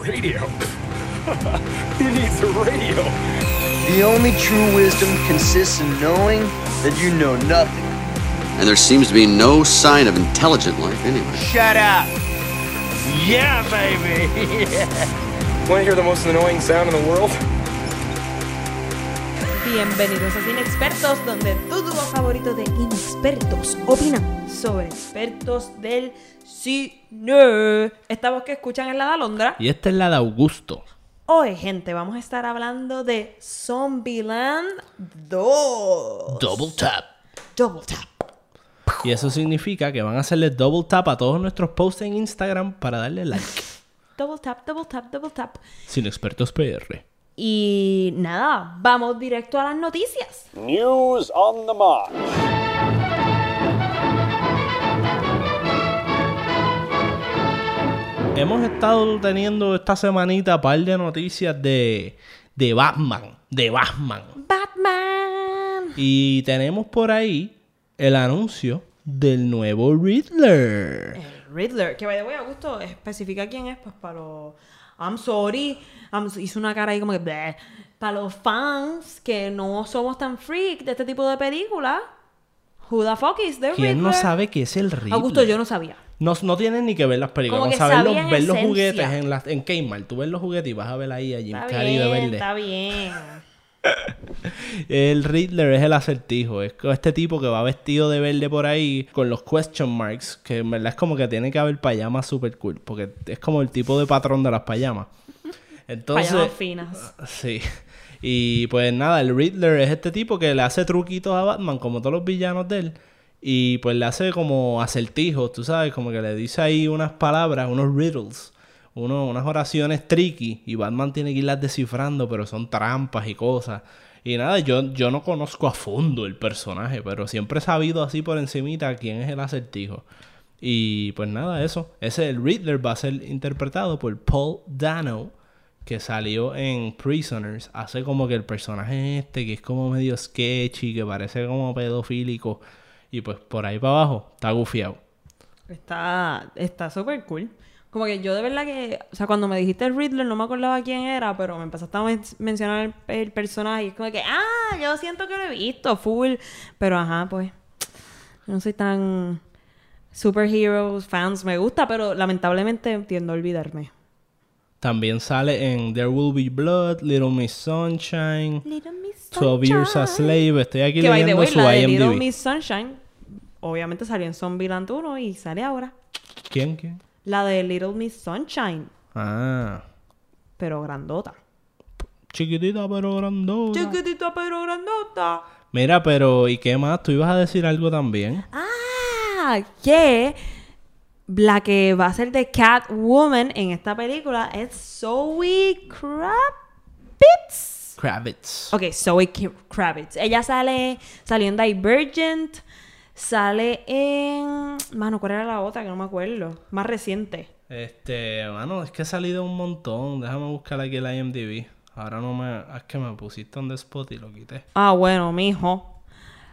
radio. Who needs a radio? The only true wisdom consists in knowing that you know nothing. And there seems to be no sign of intelligent life anyway. Shut up! Yeah, baby! Want to hear the most annoying sound in the world? Bienvenidos a Inexpertos, donde tu dúo favorito de inexpertos opinan sobre expertos del cine. Esta voz que escuchan es la de Alondra. Y esta es la de Augusto. Hoy, gente, vamos a estar hablando de Zombieland 2. Double tap. Double Tap. Y eso significa que van a hacerle double tap a todos nuestros posts en Instagram para darle like. Double Tap, Double Tap, Double Tap. Sin expertos PR. Y nada, vamos directo a las noticias. News on the march. Hemos estado teniendo esta semanita un par de noticias de, de Batman. De Batman. Batman. Y tenemos por ahí el anuncio del nuevo Riddler. El Riddler, que vaya, voy a gusto, especifica quién es, pues para los. I'm sorry. I'm- hizo una cara ahí como que. bleh. Para los fans que no somos tan freak de este tipo de películas. Who the fuck is the ¿Quién no Riddler? sabe qué es el Riddler? Augusto, yo no sabía. No, no tienen ni que ver las películas. Como que saber los, ver los esencia. juguetes en, las en Kmart. Tú ves los juguetes y vas a ver ahí a Jim Carrey de bien, verde. está bien. El Riddler es el acertijo. Es este tipo que va vestido de verde por ahí con los question marks. Que en verdad es como que tiene que haber payamas super cool. Porque es como el tipo de patrón de las payamas. Entonces. Payamas finas. Sí. Y pues nada, el Riddler es este tipo que le hace truquitos a Batman, como todos los villanos de él. Y pues le hace como acertijos, tú sabes, como que le dice ahí unas palabras, unos riddles, uno- unas oraciones tricky. Y Batman tiene que irlas descifrando, pero son trampas y cosas. Y nada, yo, yo no conozco a fondo el personaje, pero siempre he sabido así por encimita quién es el acertijo. Y pues nada, eso. Ese el Riddler va a ser interpretado por Paul Dano, que salió en Prisoners. Hace como que el personaje este, que es como medio sketchy, que parece como pedofílico. Y pues por ahí para abajo, está gufiado. Está está súper cool. Como que yo de verdad que, o sea, cuando me dijiste el Riddler no me acordaba quién era, pero me empezaste a men- mencionar el, el personaje y es como que, ah, yo siento que lo he visto, full. Pero ajá, pues, yo no soy tan superheroes, fans, me gusta, pero lamentablemente tiendo a olvidarme. También sale en There Will Be Blood, Little Miss Sunshine, Little Miss 12 Years a Sunshine. Slave. Estoy aquí Que leyendo su la de Little. Miss Sunshine, obviamente salió en Zombieland 1 y sale ahora. ¿Quién? ¿Quién? La de Little Miss Sunshine, Ah, pero grandota. chiquitita pero grandota. Chiquitita pero grandota. Mira, pero ¿y qué más? ¿Tú ibas a decir algo también? Ah, que la que va a ser de Catwoman en esta película es Zoe Kravitz. Kravitz. Ok, Zoe Kravitz. Ella sale, salió en Divergent, sale en... Mano, ¿cuál era la otra? Que no me acuerdo. Más reciente. Este, mano, es que he salido un montón. Déjame buscar aquí el IMDb. Ahora no me... Es que me pusiste on the spot y lo quité. Ah, bueno, mijo.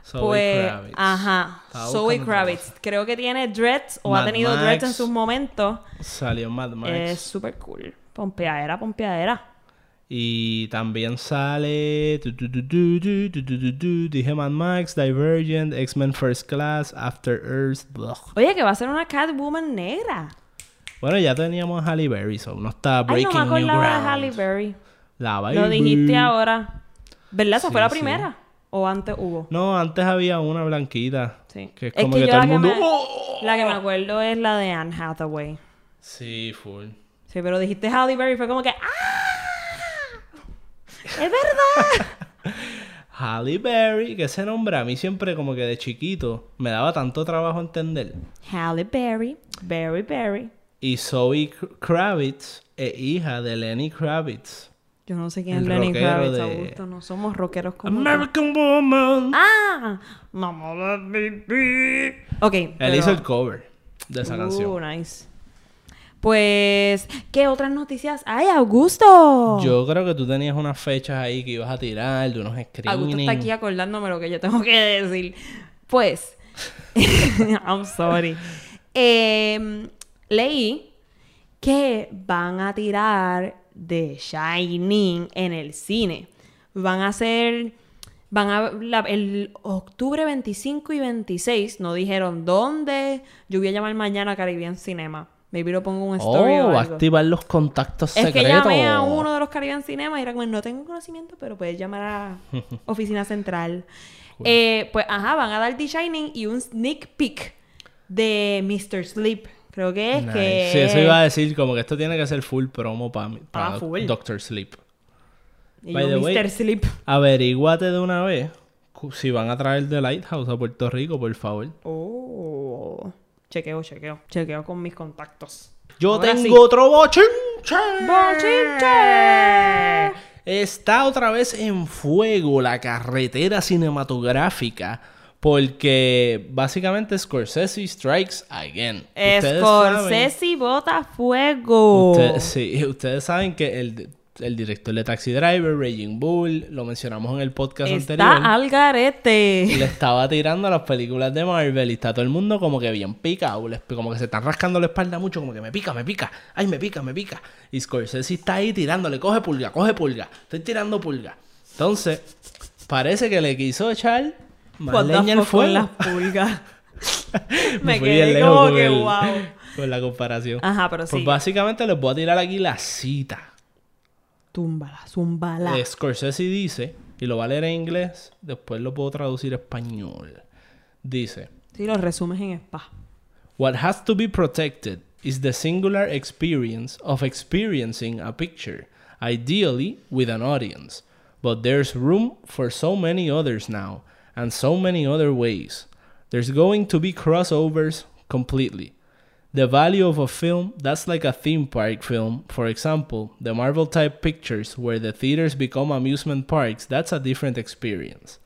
Zoe pues, Kravitz. ajá, Estaba Zoe Kravitz. Creo que tiene dreads o ha tenido Max. dreads en sus momentos. Salió Mad Max. Es súper cool. Pompeadera, pompeadera. Y también sale. Dije Mad Max, Divergent, X-Men First Class, After Earth. Oye, que va a ser una Catwoman negra. Bueno, ya teníamos a Halle Berry, so no está Breaking Ay, no me New Ground. De Halle Berry. La baby. Lo dijiste ahora. ¿Verdad? ¿Esa sí, fue la primera? Sí. ¿O antes hubo? No, antes había una blanquita. Sí. Que es, es como que, que todo el mundo. Me... ¡Oh! La que me acuerdo es la de Anne Hathaway. Sí, full. Sí, pero dijiste Halle Berry, fue como que ¡ah! ¡Es verdad! Halle Berry, que ese nombre a mí siempre como que de chiquito me daba tanto trabajo entender. Halle Berry. Berry Berry. Y Zoe Kr- Kravitz es hija de Lenny Kravitz. Yo no sé quién es Lenny Kravitz, de- Augusto. No somos rockeros como tú. American Woman. ¡Ah! Me be. Ok. Él pero- hizo el cover de esa Uh, canción. nice. Pues, ¿qué otras noticias hay, Augusto? Yo creo que tú tenías unas fechas ahí que ibas a tirar de unos Augusto screenings. está aquí acordándome lo que yo tengo que decir. Pues, I'm sorry. Eh, leí que van a tirar de Shining en el cine. Van a hacer. Van a. la- el octubre 25 y 26. No dijeron dónde. Yo voy a llamar mañana a Caribbean Cinema. Maybe lo pongo en un story Oh, o va a algo. activar los contactos Es secretos. que llamé a uno de los Caribbean Cinema y era como, no tengo conocimiento, pero puedes llamar a Oficina Central. Eh, pues, ajá, van a dar The Shining y un sneak peek de Mr. Sleep. Creo que es Nice. que... Sí, eso iba a decir, como que esto tiene que ser full promo para Ah, full. Doctor Sleep. Y By yo, the way- Mr. Sleep. Averíguate de una vez si van a traer The Lighthouse a Puerto Rico, por favor. Oh. Chequeo, chequeo. Chequeo con mis contactos. Yo Ahora tengo sí. otro bochinche. ¡Bochinche! Está otra vez en fuego la carretera cinematográfica porque básicamente Scorsese strikes again. Ustedes saben- Scorsese bota fuego. Sí, ustedes saben que el, el director de Taxi Driver, Raging Bull, lo mencionamos en el podcast anterior. Está al garete. Le estaba tirando a las películas de Marvel y está todo el mundo como que bien les- como que se están rascando la espalda mucho, como que me pica, me pica, ay, me pica, me pica. Y Scorsese está ahí tirándole, coge pulga, coge pulga, estoy tirando pulga. Entonces, parece que le quiso echar más leña al fuego. las pulgas. Me fui quedé lejos como que el- wow. Con la comparación. Ajá, pero Pues sí. básicamente les voy a tirar aquí la cita. Túmbala, zúmbala. Eh, Scorsese dice, y lo va a leer en inglés, después lo puedo traducir a español. Dice, Sí, los resumes en spa. What has to be protected is the singular experience of experiencing a picture, ideally with an audience. But there's room for so many others now, and so many other ways. There's going to be crossovers completely. The value of a film that's like a theme park film, for example, the Marvel type pictures where the theaters become amusement parks, that's a different experience.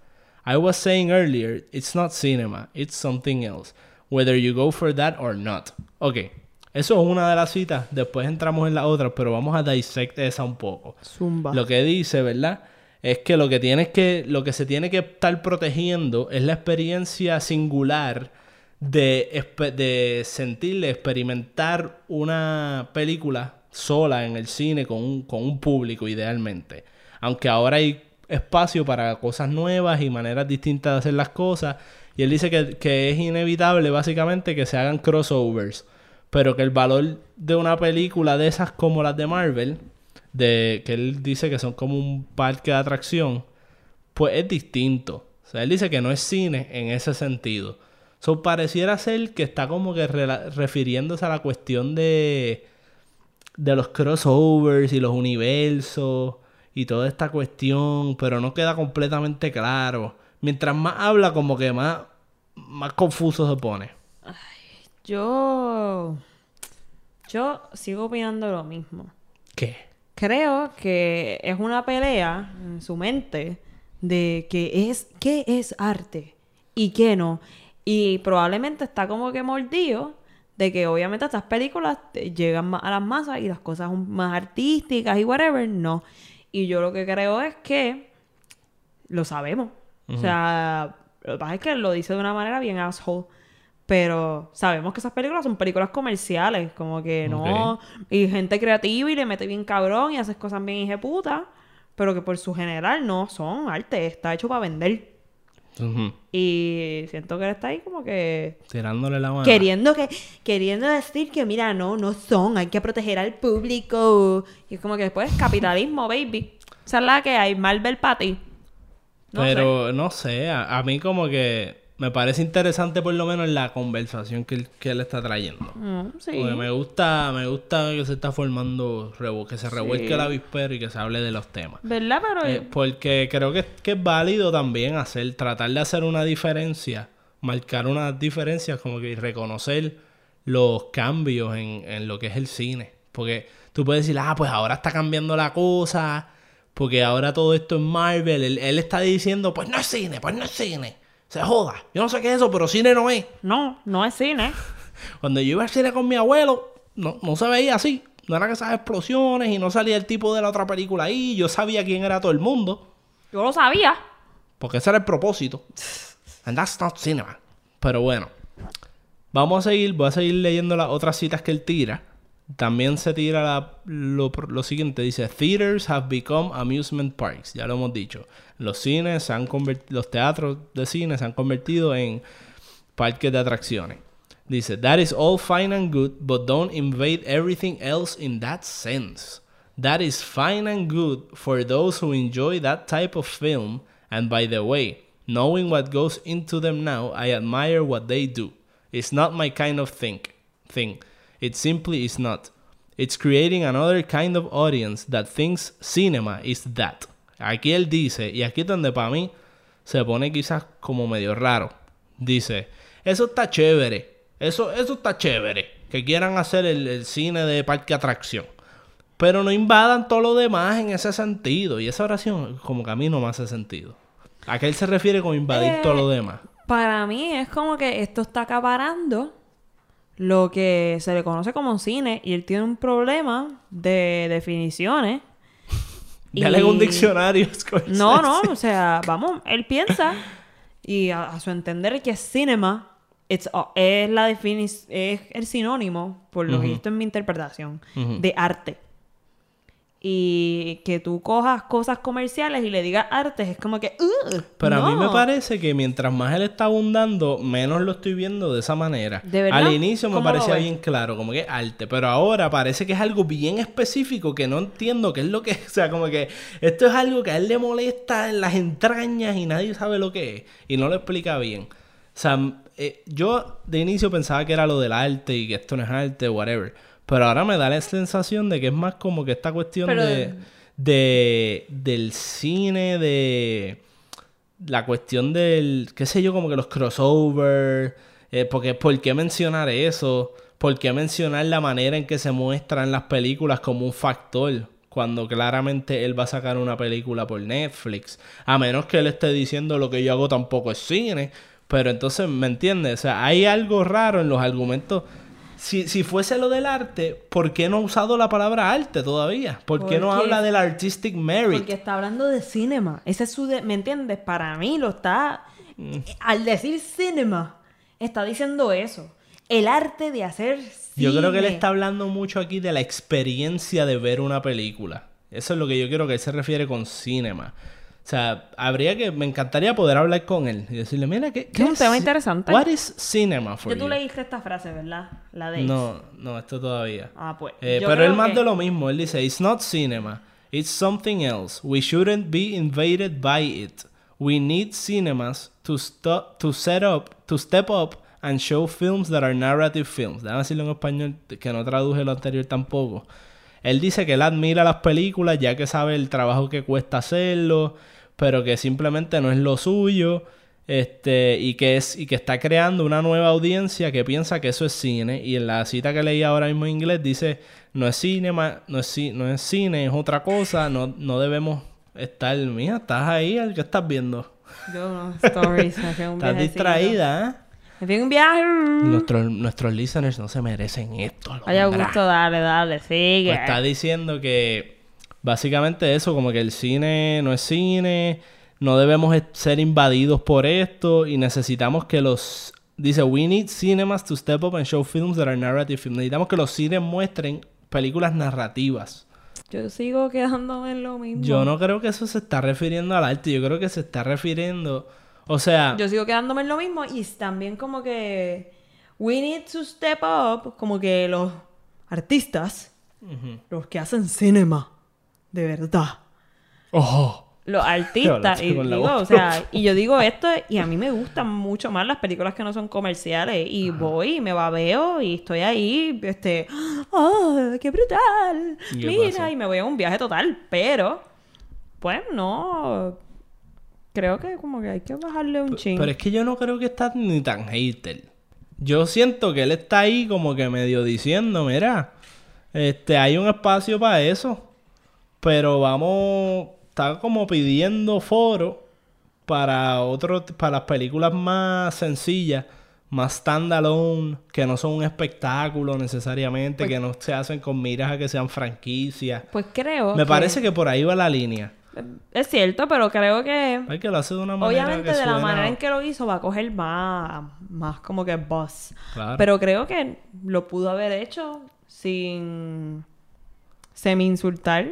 I was saying earlier, it's not cinema, it's something else, whether you go for that or not. Ok, eso es una de las citas, después entramos en la otra, pero vamos a dissect esa un poco. Zumba. Lo que dice, ¿verdad? Es que lo que tienes que, lo que se tiene que estar protegiendo es la experiencia singular de, de sentir, experimentar una película sola en el cine con un, con un público, idealmente. Aunque ahora hay espacio para cosas nuevas y maneras distintas de hacer las cosas. Y él dice que, que es inevitable, básicamente, que se hagan crossovers. Pero que el valor de una película de esas como las de Marvel, de que él dice que son como un parque de atracción, pues es distinto. O sea, él dice que no es cine en ese sentido. So, pareciera ser que está como que refiriéndose a la cuestión de, de los crossovers y los universos y toda esta cuestión, pero no queda completamente claro. Mientras más habla, como que más, más confuso se pone. Yo. Yo sigo opinando lo mismo. ¿Qué? Creo que es una pelea en su mente de que es qué es arte y qué no. Y probablemente está como que mordido de que obviamente estas películas te- llegan más a las masas y las cosas más artísticas y whatever, no. Y yo lo que creo es que lo sabemos. O sea, lo que pasa es que lo dice de una manera bien asshole. Pero sabemos que esas películas son películas comerciales, como que no. Y gente creativa y le mete bien cabrón y haces cosas bien puta pero que por su general no son arte, está hecho para vender. Y siento que él está ahí como que Tirándole la mano. queriendo que queriendo decir que mira, no, no son, hay que proteger al público. Y es como que después capitalismo, baby. Esa es la que hay, Marvel para ti. No Pero no sé, a, a mí como que me parece interesante por lo menos la conversación que él, que él está trayendo. Mm, sí. Porque me gusta, me gusta que se está formando, que se revuelque Sí. el avispero y que se hable de los temas. ¿Verdad? Pero Eh, porque creo que, que es válido también hacer, tratar de hacer una diferencia, marcar unas diferencias como que reconocer los cambios en, en lo que es el cine. Porque tú puedes decir, ah, pues ahora está cambiando la cosa, porque ahora todo esto es Marvel. Él, él está diciendo, pues no es cine, pues no es cine. Se joda. Yo no sé qué es eso, pero cine no es. no, no es cine. Cuando yo iba al cine con mi abuelo, no, no se veía así. No eran esas explosiones y no salía el tipo de la otra película ahí. Yo sabía quién era todo el mundo. Yo lo sabía. Porque ese era el propósito. And that's not cinema. Pero bueno. Vamos a seguir. Voy a seguir leyendo las otras citas que él tira. También se tira la- lo, lo siguiente, dice, Theaters have become amusement parks, ya lo hemos dicho. Los cines se han convertido, los teatros de cine se han convertido en parques de atracciones. Dice, that is all fine and good, but don't invade everything else in that sense. That is fine and good for those who enjoy that type of film, and by the way, knowing what goes into them now, I admire what they do. It's not my kind of thing. thing. It simply is not. It's creating another kind of audience that thinks cinema is that. Aquí él dice, y aquí es donde para mí se pone quizás como medio raro. Dice, eso está chévere. Eso, eso está chévere. Que quieran hacer el, el cine de parque atracción. Pero no invadan todo lo demás en ese sentido. Y esa oración como que a mí no me hace sentido. ¿A qué él se refiere con invadir Eh, todo lo demás? Para mí es como que esto está acaparando lo que se le conoce como cine y él tiene un problema de definiciones. Dale Y- un diccionario. Scorsese. No, no, o sea, vamos, él piensa y a, a su entender que cinema it's es la defini- es el sinónimo, por lo que Ujú. esto en mi interpretación, de arte. Y que tú cojas cosas comerciales y le digas artes, es como que, "Ugh, Pero a mí me no". parece que mientras más él está abundando, menos lo estoy viendo de esa manera. ¿De verdad? Al inicio me ¿Cómo lo parecía bien claro, como que arte, pero ahora parece que es algo bien específico que no entiendo qué es lo que es. O sea, como que esto es algo que a él le molesta en las entrañas y nadie sabe lo que es. Y no lo explica bien. O sea, eh, yo de inicio pensaba que era lo del arte y que esto no es arte, whatever. Pero ahora me da la sensación de que es más como que esta cuestión Pero- de, de del cine, de la cuestión del, qué sé yo, como que los crossover, eh, porque ¿por qué mencionar eso? ¿Por qué mencionar la manera en que se muestran las películas como un factor? Cuando claramente él va a sacar una película por Netflix. A menos que él esté diciendo lo que yo hago tampoco es cine. Pero entonces, ¿me entiendes? O sea, hay algo raro en los argumentos. Si, si fuese lo del arte, ¿por qué no ha usado la palabra arte todavía? ¿Por qué no habla del artistic merit? Porque está hablando de cinema. Ese es su... de- ¿Me entiendes? Para mí lo está... Mm. Al decir cinema, está diciendo eso. El arte de hacer cine. Yo creo que él está hablando mucho aquí de la experiencia de ver una película. Eso es lo que yo creo que él se refiere con cinema. O sea, habría que... Me encantaría poder hablar con él y decirle, mira, ¿qué, qué Es un tema interesante. What is cinema for Que tú you? leíste esta frase, ¿verdad? La de... No, no, esto todavía. Ah, pues. Eh, yo pero creo él que- de lo mismo. Él dice, it's not cinema. It's something else. We shouldn't be invaded by it. We need cinemas to, sto- to set up, to step up and show films that are narrative films. Déjame decirlo en español, que no traduje lo anterior tampoco. Él dice que él admira las películas ya que sabe el trabajo que cuesta hacerlo, pero que simplemente no es lo suyo. Este, y que es, y que está creando una nueva audiencia que piensa que eso es cine. Y en la cita que leí ahora mismo en inglés dice, no es cinema, no es, ci- no es cine, es otra cosa, no, no debemos estar, mira, estás ahí, ¿qué estás viendo? Yo no, stories. me fui un Estás distraída, ¿eh? Me fui un viaje. Nuestros, nuestros listeners no se merecen esto. Vaya gusto, dale, dale, sigue. Pues está diciendo que básicamente eso, como que el cine no es cine, no debemos ser invadidos por esto y necesitamos que los... Dice, we need cinemas to step up and show films that are narrative films. Necesitamos que los cines muestren películas narrativas. Yo sigo quedándome en lo mismo. Yo no creo que eso se está refiriendo al arte, yo creo que se está refiriendo... O sea, Yo sigo quedándome en lo mismo y también como que we need to step up, como que los artistas, los que hacen cinema, de verdad. ojo. Los artistas, y digo, o sea, y yo digo esto y a mí me gustan mucho más las películas que no son comerciales y voy y me babeo y estoy ahí, este, ¡oh, qué brutal! ¿Y qué Mira, pasa? y me voy a un viaje total, pero, pues no, creo que como que hay que bajarle un ching. Pero es que yo no creo que está ni tan hater. Yo siento que él está ahí como que medio diciendo, mira, este, hay un espacio para eso. Pero vamos, está como pidiendo foro para otro, para las películas más sencillas, más standalone, que no son un espectáculo necesariamente, que no se hacen con miras a que sean franquicias. Pues creo Me que- parece que por ahí va la línea. Es cierto, pero creo que... Hay que lo hace de una manera Obviamente que de la manera en que lo hizo va a coger más, más como que buzz. Claro. Pero creo que lo pudo haber hecho sin semi-insultar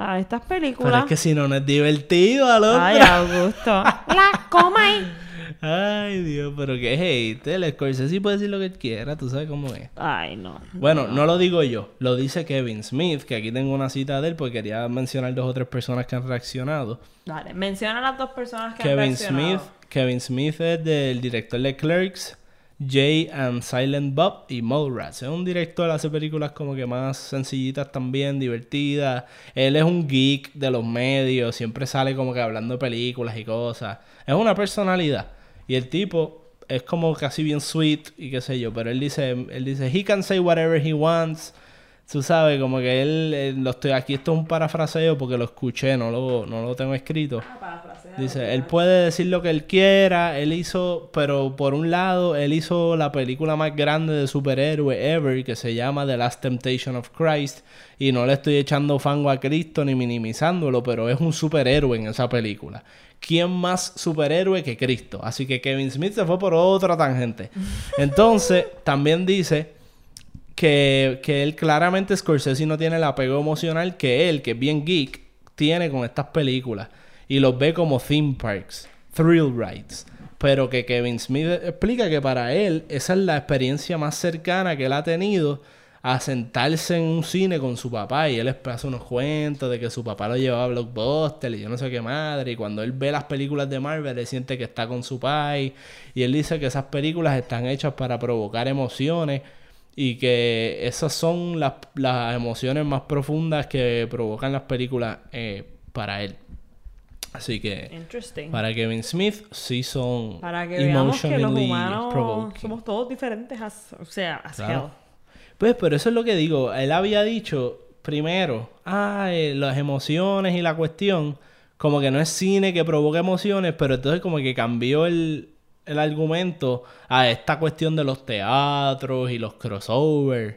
a estas películas. Pero es que si no, no es divertido, Alondra. Ay, Augusto. La coma ahí. Ay, Dios, pero qué hate. El Scorsese puede decir lo que él quiera, tú sabes cómo es. Ay, no. Bueno, no lo digo yo, lo dice Kevin Smith, que aquí tengo una cita de él porque quería mencionar dos o tres personas que han reaccionado. Dale, menciona a las dos personas que han Kevin reaccionado. Smith, Kevin Smith es del director de Clerks, Jay and Silent Bob y Mallrats. Es un director, hace películas como que más sencillitas también, divertidas. Él es un geek de los medios, siempre sale como que hablando de películas y cosas. Es una personalidad. Y el tipo es como casi bien sweet y qué sé yo, pero él dice, él dice, he can say whatever he wants. Tú sabes, como que él, él lo estoy aquí, esto es un parafraseo porque lo escuché, no lo, no lo tengo escrito. Dice, él puede decir lo que él quiera, él hizo, pero por un lado, él hizo la película más grande de superhéroe ever, que se llama The Last Temptation of Christ, y no le estoy echando fango a Cristo ni minimizándolo, pero es un superhéroe en esa película. ¿Quién más superhéroe que Cristo? Así que Kevin Smith se fue por otra tangente. Entonces, también dice que, que él claramente Scorsese no tiene el apego emocional que él, que es bien geek, tiene con estas películas. Y los ve como theme parks, thrill rides. Pero que Kevin Smith explica que para él esa es la experiencia más cercana que él ha tenido a sentarse en un cine con su papá y él hace unos cuentos de que su papá lo llevaba a Blockbuster y yo no sé qué madre y cuando él ve las películas de Marvel él siente que está con su pai y él dice que esas películas están hechas para provocar emociones y que esas son las, las emociones más profundas que provocan las películas eh, para él. Así que para Kevin Smith sí son Para que veamos que los emotionally humanos provoking. somos todos diferentes, as- o sea, as Claro. hell. Pues, pero eso es lo que digo. Él había dicho primero, ah, eh, las emociones y la cuestión, como que no es cine que provoca emociones, pero entonces como que cambió el, el argumento a esta cuestión de los teatros y los crossovers.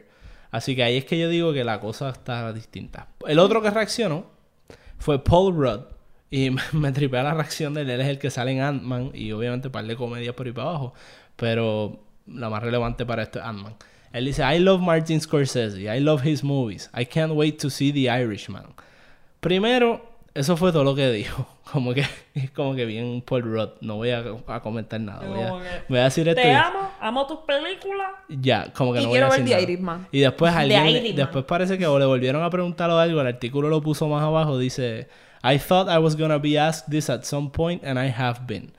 Así que ahí es que yo digo que la cosa está distinta. El otro que reaccionó fue Paul Rudd. Y me, tripea la reacción de él. Él es el que sale en Ant-Man. Y obviamente par de comedias por ahí para abajo. Pero la más relevante para esto es Ant-Man. Él dice, I love Martin Scorsese. I love his movies. I can't wait to see The Irishman. Primero, eso fue todo lo que dijo. Como que, como que bien Paul Rudd. No voy a, a comentar nada. Voy a, voy a decir esto. Te y- amo, amo tus películas. ya, como que Y no voy quiero a ver decir The nada. Y después alguien, después parece que o le volvieron a preguntar algo, el artículo lo puso más abajo, dice, I thought I was gonna be asked this at some point and I have been.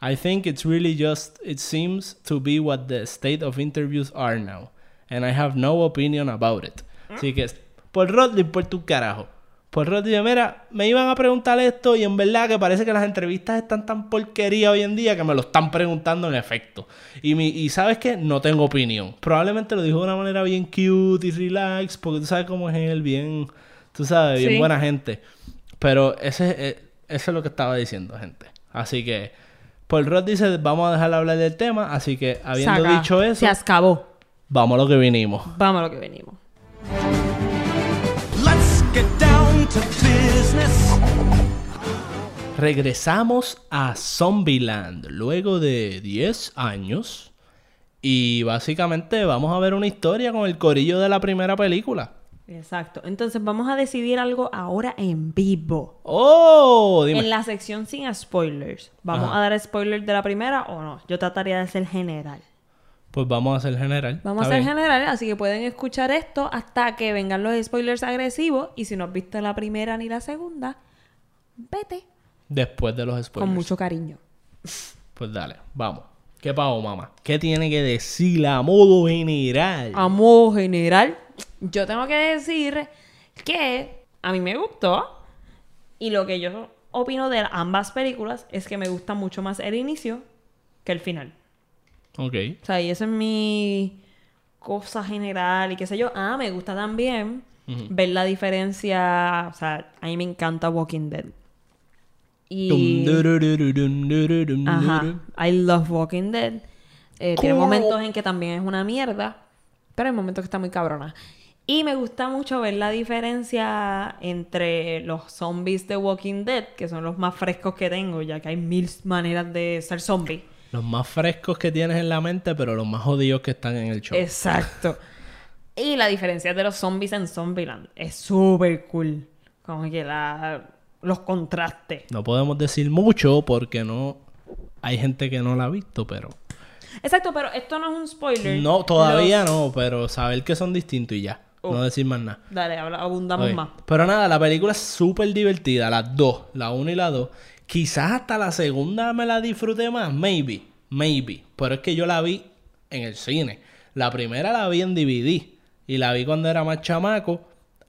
I think it's really just, it seems to be what the state of interviews are now. And I have no opinion about it. Así que, por Rod le importa un carajo. Por Rod dice, mira, me iban a preguntar esto y en verdad que parece que las entrevistas están tan porquería hoy en día que me lo están preguntando en efecto. Y, mi, y sabes que no tengo opinión. Probablemente lo dijo de una manera bien cute y relax, porque tú sabes cómo es él, bien, tú sabes, bien Sí. buena gente. Pero ese, eh, eso es lo que estaba diciendo, gente. Así que, Paul Roth dice, vamos a dejar de hablar del tema. Así que, habiendo Saca. dicho eso, Se acabó. vamos a lo que vinimos. Vamos a lo que venimos. Regresamos a Zombieland luego de 10 años. Y básicamente vamos a ver una historia con el corillo de la primera película. Exacto. Entonces vamos a decidir algo ahora en vivo. ¡Oh! Dime. En la sección sin spoilers. ¿Vamos Ajá. a dar spoilers de la primera o no? Yo trataría de ser general. Pues vamos a hacer general. Vamos a bien. general, así que pueden escuchar esto hasta que vengan los spoilers agresivos. Y si no has visto la primera ni la segunda, vete Después de los spoilers. con mucho cariño. Pues dale, vamos. ¿Qué pago, mamá? ¿Qué tiene que decir a modo general? A modo general, yo tengo que decir que a mí me gustó. Y lo que yo opino de ambas películas es que me gusta mucho más el inicio que el final. Ok. O sea, y esa es mi cosa general y qué sé yo. Ah, me gusta también ver la diferencia. O sea, a mí me encanta Walking Dead. Y. Ajá. I love Walking Dead. Eh, tiene momentos en que también es una mierda. Pero hay momentos que está muy cabrona. Y me gusta mucho ver la diferencia entre los zombies de Walking Dead, que son los más frescos que tengo, ya que hay mil maneras de ser zombie. Los más frescos que tienes en la mente, pero los más jodidos que están en el show. Exacto. Y la diferencia de los zombies en Zombieland es súper cool. Como que la, los contrastes. No podemos decir mucho porque no hay gente que no la ha visto, pero Exacto, pero esto no es un spoiler. no todavía Los- no, pero saber que son distintos y ya, no decir más nada. Dale, abundamos más. Pero nada, la película es súper divertida, las dos, la una y la dos. Quizás hasta la segunda me la disfruté más, maybe, maybe. Pero es que yo la vi en el cine. La primera la vi en DVD y la vi cuando era más chamaco.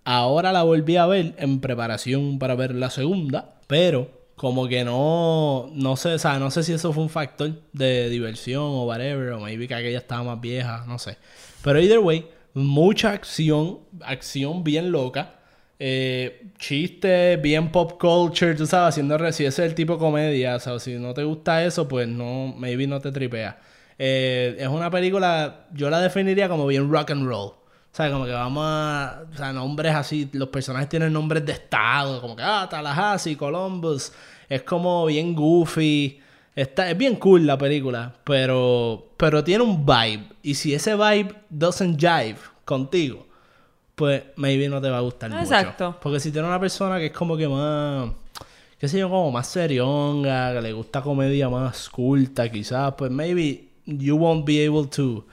Ahora la volví a ver en preparación para ver la segunda, pero como que no, no sé, o sea, no sé si eso fue un factor de diversión o whatever, o maybe que aquella estaba más vieja, no sé. Pero either way, mucha acción, acción bien loca, eh, chistes bien pop culture, tú sabes, haciendo, si es el tipo de comedia, o si no te gusta eso, pues no, maybe no te tripea. Eh, es una película, yo la definiría como bien rock and roll. O sea, como que vamos a. O sea, nombres así. Los personajes tienen nombres de estado. Como que, ah, Tallahassee, Columbus. Es como bien goofy. Está, es bien cool la película. Pero. Pero tiene un vibe. Y si ese vibe doesn't jive contigo, pues maybe no te va a gustar mucho. Exacto. Porque si tiene una persona que es como que más. qué sé yo, como más serionga, que le gusta comedia más culta, quizás, pues maybe you won't be able to.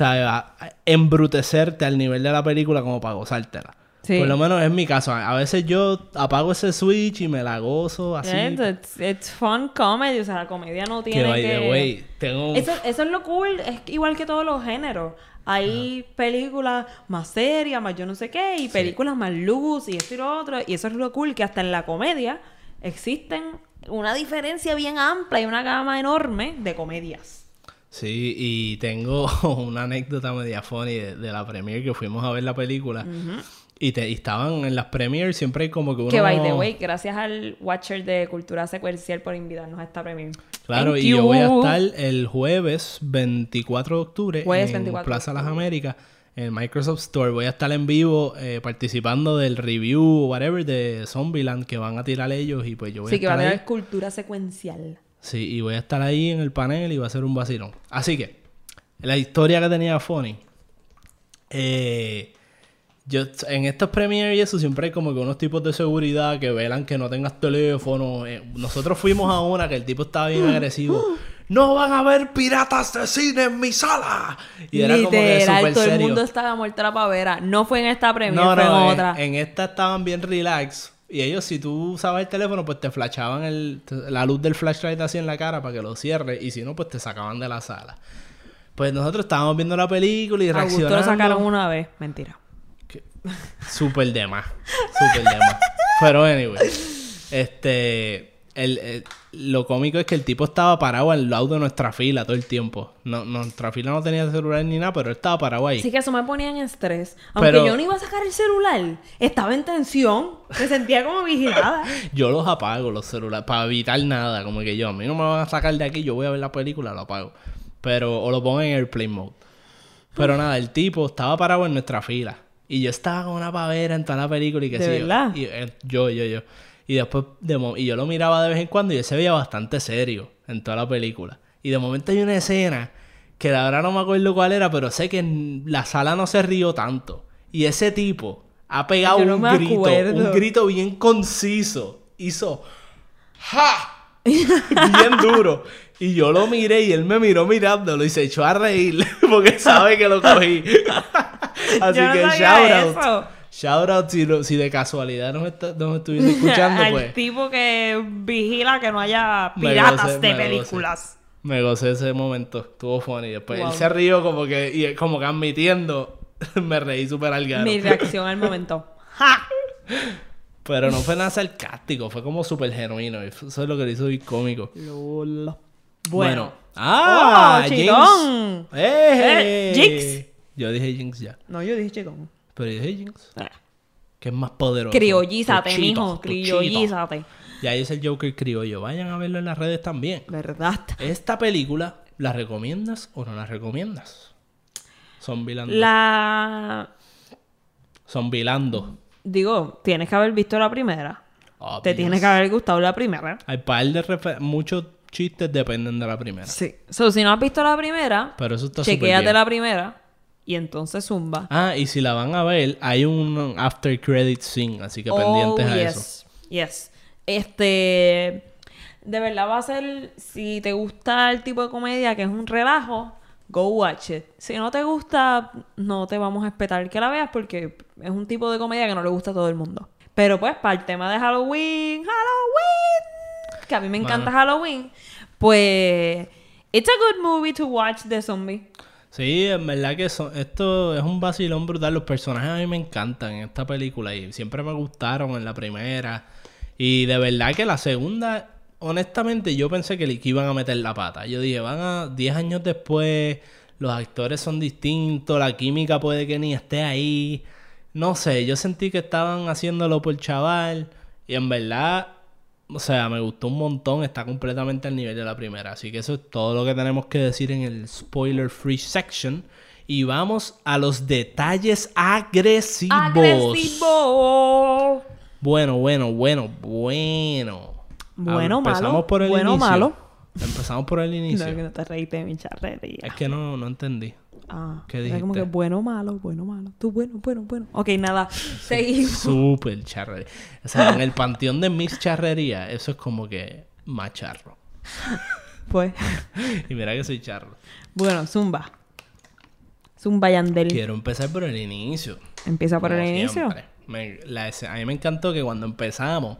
A- embrutecerte al nivel de la película como para gozártela. Sí. Por lo menos es mi caso. A veces yo apago ese switch y me la gozo así. Yeah, it's, it's fun comedy. O sea, la comedia no tiene que by que... the way, tengo Eso, eso es lo cool, es igual que todos los géneros. Hay películas más serias, más yo no sé qué, y películas más luz y esto y lo otro. Y eso es lo cool, que hasta en la comedia existen una diferencia bien amplia y una gama enorme de comedias. Sí, y tengo una anécdota media funny de, de la premiere que fuimos a ver la película. Y, te, y estaban en las premieres, siempre hay como que uno... Que by the way, gracias al Watcher de Cultura Secuencial por invitarnos a esta premiere. Claro, Thank y yo voy a estar el jueves 24 de octubre Jueves en 24 de Plaza Las. Américas, en Microsoft Store. Voy a estar en vivo eh, participando del review o whatever de Zombieland que van a tirar ellos y pues yo voy Sí, a que va a estar ahí. tener cultura secuencial. Sí, y voy a estar ahí en el panel y va a ser un vacilón. Así que, la historia que tenía Funny. Eh, yo, en estos premiers y eso siempre hay como que unos tipos de seguridad que velan que no tengas teléfono. Eh, nosotros fuimos a una que el tipo estaba bien agresivo. ¡No van a haber piratas de cine en mi sala! Y era como que Literal, súper todo el mundo estaba muerto a la pavera. No fue en esta premiere, No, fue en no, en, otra. en esta estaban bien relax. Y ellos, si tú usabas el teléfono, pues te flashaban el, la luz del flashlight así en la cara para que lo cierres. Y si no, pues te sacaban de la sala. Pues nosotros estábamos viendo la película y A Augusto reaccionando. lo sacaron una vez. Mentira. Súper de más. Súper de más. Pero anyway. Este. El, el- lo cómico es que el tipo estaba parado al lado de nuestra fila todo el tiempo. No, nuestra fila no tenía celular ni nada, pero él estaba parado ahí. Así que eso me ponía en estrés. Aunque Pero- yo no iba a sacar el celular, estaba en tensión. Me sentía como vigilada. Yo los apago, los celulares, para evitar nada. Como que yo, a mí no me van a sacar de aquí, yo voy a ver la película, lo apago. Pero, o lo pongo en airplane mode. Pero nada, el tipo estaba parado en nuestra fila. Y yo estaba con una pavera en toda la película y que ¿De sí. yo-? Y, eh, yo, yo, yo. Y después, de y yo lo miraba de vez en cuando y él se veía bastante serio en toda la película. Y de momento hay una escena que la verdad no me acuerdo cuál era, pero sé que en la sala no se rió tanto. Y ese tipo ha pegado no un grito, acuerdo. un grito bien conciso. Hizo ¡Ja! Bien duro. Y yo lo miré y él me miró mirándolo y se echó a reír porque sabe que lo cogí. Así Yo no que shout out. eso. Shout out si, lo- si de casualidad nos, está, nos estuvieron escuchando, Al pues. tipo que vigila que no haya piratas gocé, de me gocé. películas. Me gocé ese momento, estuvo funny. Después Wow. él se rió como que, y como que admitiendo, me reí súper al gano. Mi reacción al momento. ¡Ja! Pero no fue nada sarcástico, fue como súper genuino. Eso es lo que lo hizo bien cómico. Lolo. Bueno. Bueno. ¡Ah! ¡Oh, Jinx! chitón! ¡Eh! Eh, Jinx. Yo dije Jinx ya. No, yo dije chicón. Pero yo dije Jinx. Que es más poderoso. Criollízate, mijo. Criollízate. Y ahí es el Joker criollo. Vayan a verlo en las redes también. ¿Verdad? ¿Esta película la recomiendas o no la recomiendas? Zombieland. La... Zombieland. Digo, tienes que haber visto la primera. Te Obvious. tiene que haber gustado la primera. Hay par de refer- muchos chistes dependen de la primera. Sí. So, si no has visto la primera, Pero eso está chequéate la primera Y entonces zumba. Ah, y si la van a ver, hay un after credit scene, así que pendientes a eso. Oh, yes. Yes. Este. De verdad va a ser. Si te gusta el tipo de comedia que es un relajo, go watch it. Si no te gusta, no te vamos a esperar que la veas porque es un tipo de comedia que no le gusta a todo el mundo. Pero pues, para el tema de Halloween, Halloween, que a mí me encanta. Halloween, pues. It's a good movie to watch de zombie. Sí, en verdad que son- esto es un vacilón brutal. Los personajes a mí me encantan en esta película y siempre me gustaron en la primera. Y de verdad que la segunda, honestamente, yo pensé que que iban a meter la pata. Yo dije, van a 10 años después, los actores son distintos, la química puede que ni esté ahí. No sé, yo sentí que estaban haciéndolo por chaval. Y en verdad, o sea, me gustó un montón. Está completamente al nivel de la primera. Así que eso es todo lo que tenemos que decir en el spoiler free section. Y vamos a los detalles agresivos. ¡Agresivo! Bueno, bueno, bueno, bueno. Bueno, Empezamos malo, por el bueno, inicio. malo. Empezamos por el inicio. No, que no te reíste de mi charrería. Es que no, no entendí. Ah, ¿Qué era como que dijiste? bueno, malo, bueno, malo. Tú, bueno, bueno, bueno. Ok, nada. Seguimos. Súper charrería. O sea, en el panteón de mis charrería, eso es como que más charro. Pues, Y mira que soy charro. bueno, Zumba. Zumba Yandel. Quiero empezar por el inicio. Empieza por el inicio. Me- la a mí me encantó que cuando empezamos,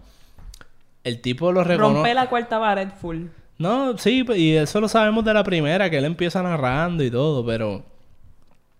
el tipo lo reconoce. Rompe la cuarta pared full. No, sí, pues, y eso lo sabemos de la primera, que él empieza narrando y todo, pero...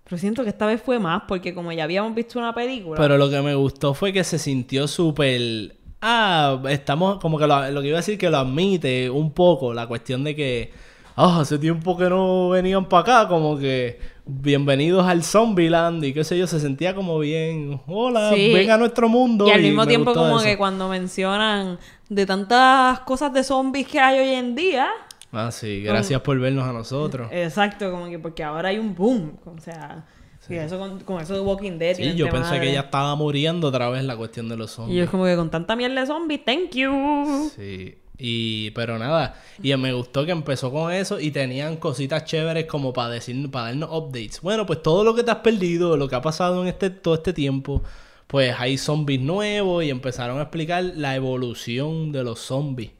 Pero siento que esta vez fue más, porque como ya habíamos visto una película. Pero lo que me gustó fue que se sintió súper... Ah, estamos como que lo, lo que iba a decir que lo admite un poco, la cuestión de que... Ah, hace tiempo que no venían para acá, como que bienvenidos al Zombieland y qué sé yo, se sentía como bien, hola, Sí. ven a nuestro mundo. y al mismo tiempo como eso. que cuando mencionan de tantas cosas de zombies que hay hoy en día. Ah, sí, gracias por vernos a nosotros. Exacto, como que porque ahora hay un boom. O sea, sí, eso con, con eso de Walking Dead. Sí, y yo pensé que ya estaba muriendo otra vez la cuestión de los Y zombies. yo es como que con tanta mierda de zombies, thank you. Sí. Y, pero nada, y me gustó que empezó con eso y tenían cositas chéveres como para decir, para darnos updates. Bueno, pues todo lo que te has perdido, lo que ha pasado en este, todo este tiempo, pues hay zombies nuevos y empezaron a explicar la evolución de los zombies.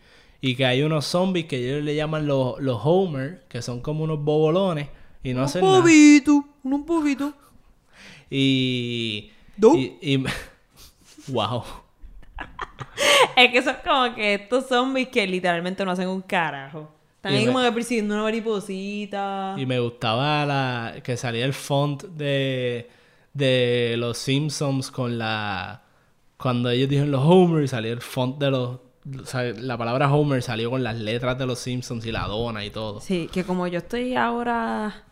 Y que hay unos zombies que ellos le llaman los, los Homer, que son como unos bobolones y no hacen nada. poquito, un poquito. Y. ¿No? Y, y- wow. Es que son como que estos zombies que literalmente no hacen un carajo. Están Y ahí me- como que persiguiendo una mariposita. Y me gustaba la que salía el font de, de los Simpsons con la. Cuando ellos dijeron los Homer, salía el font de los. O sea, la palabra Homer salió con las letras de los Simpsons y la dona y todo. Sí, que como yo estoy ahora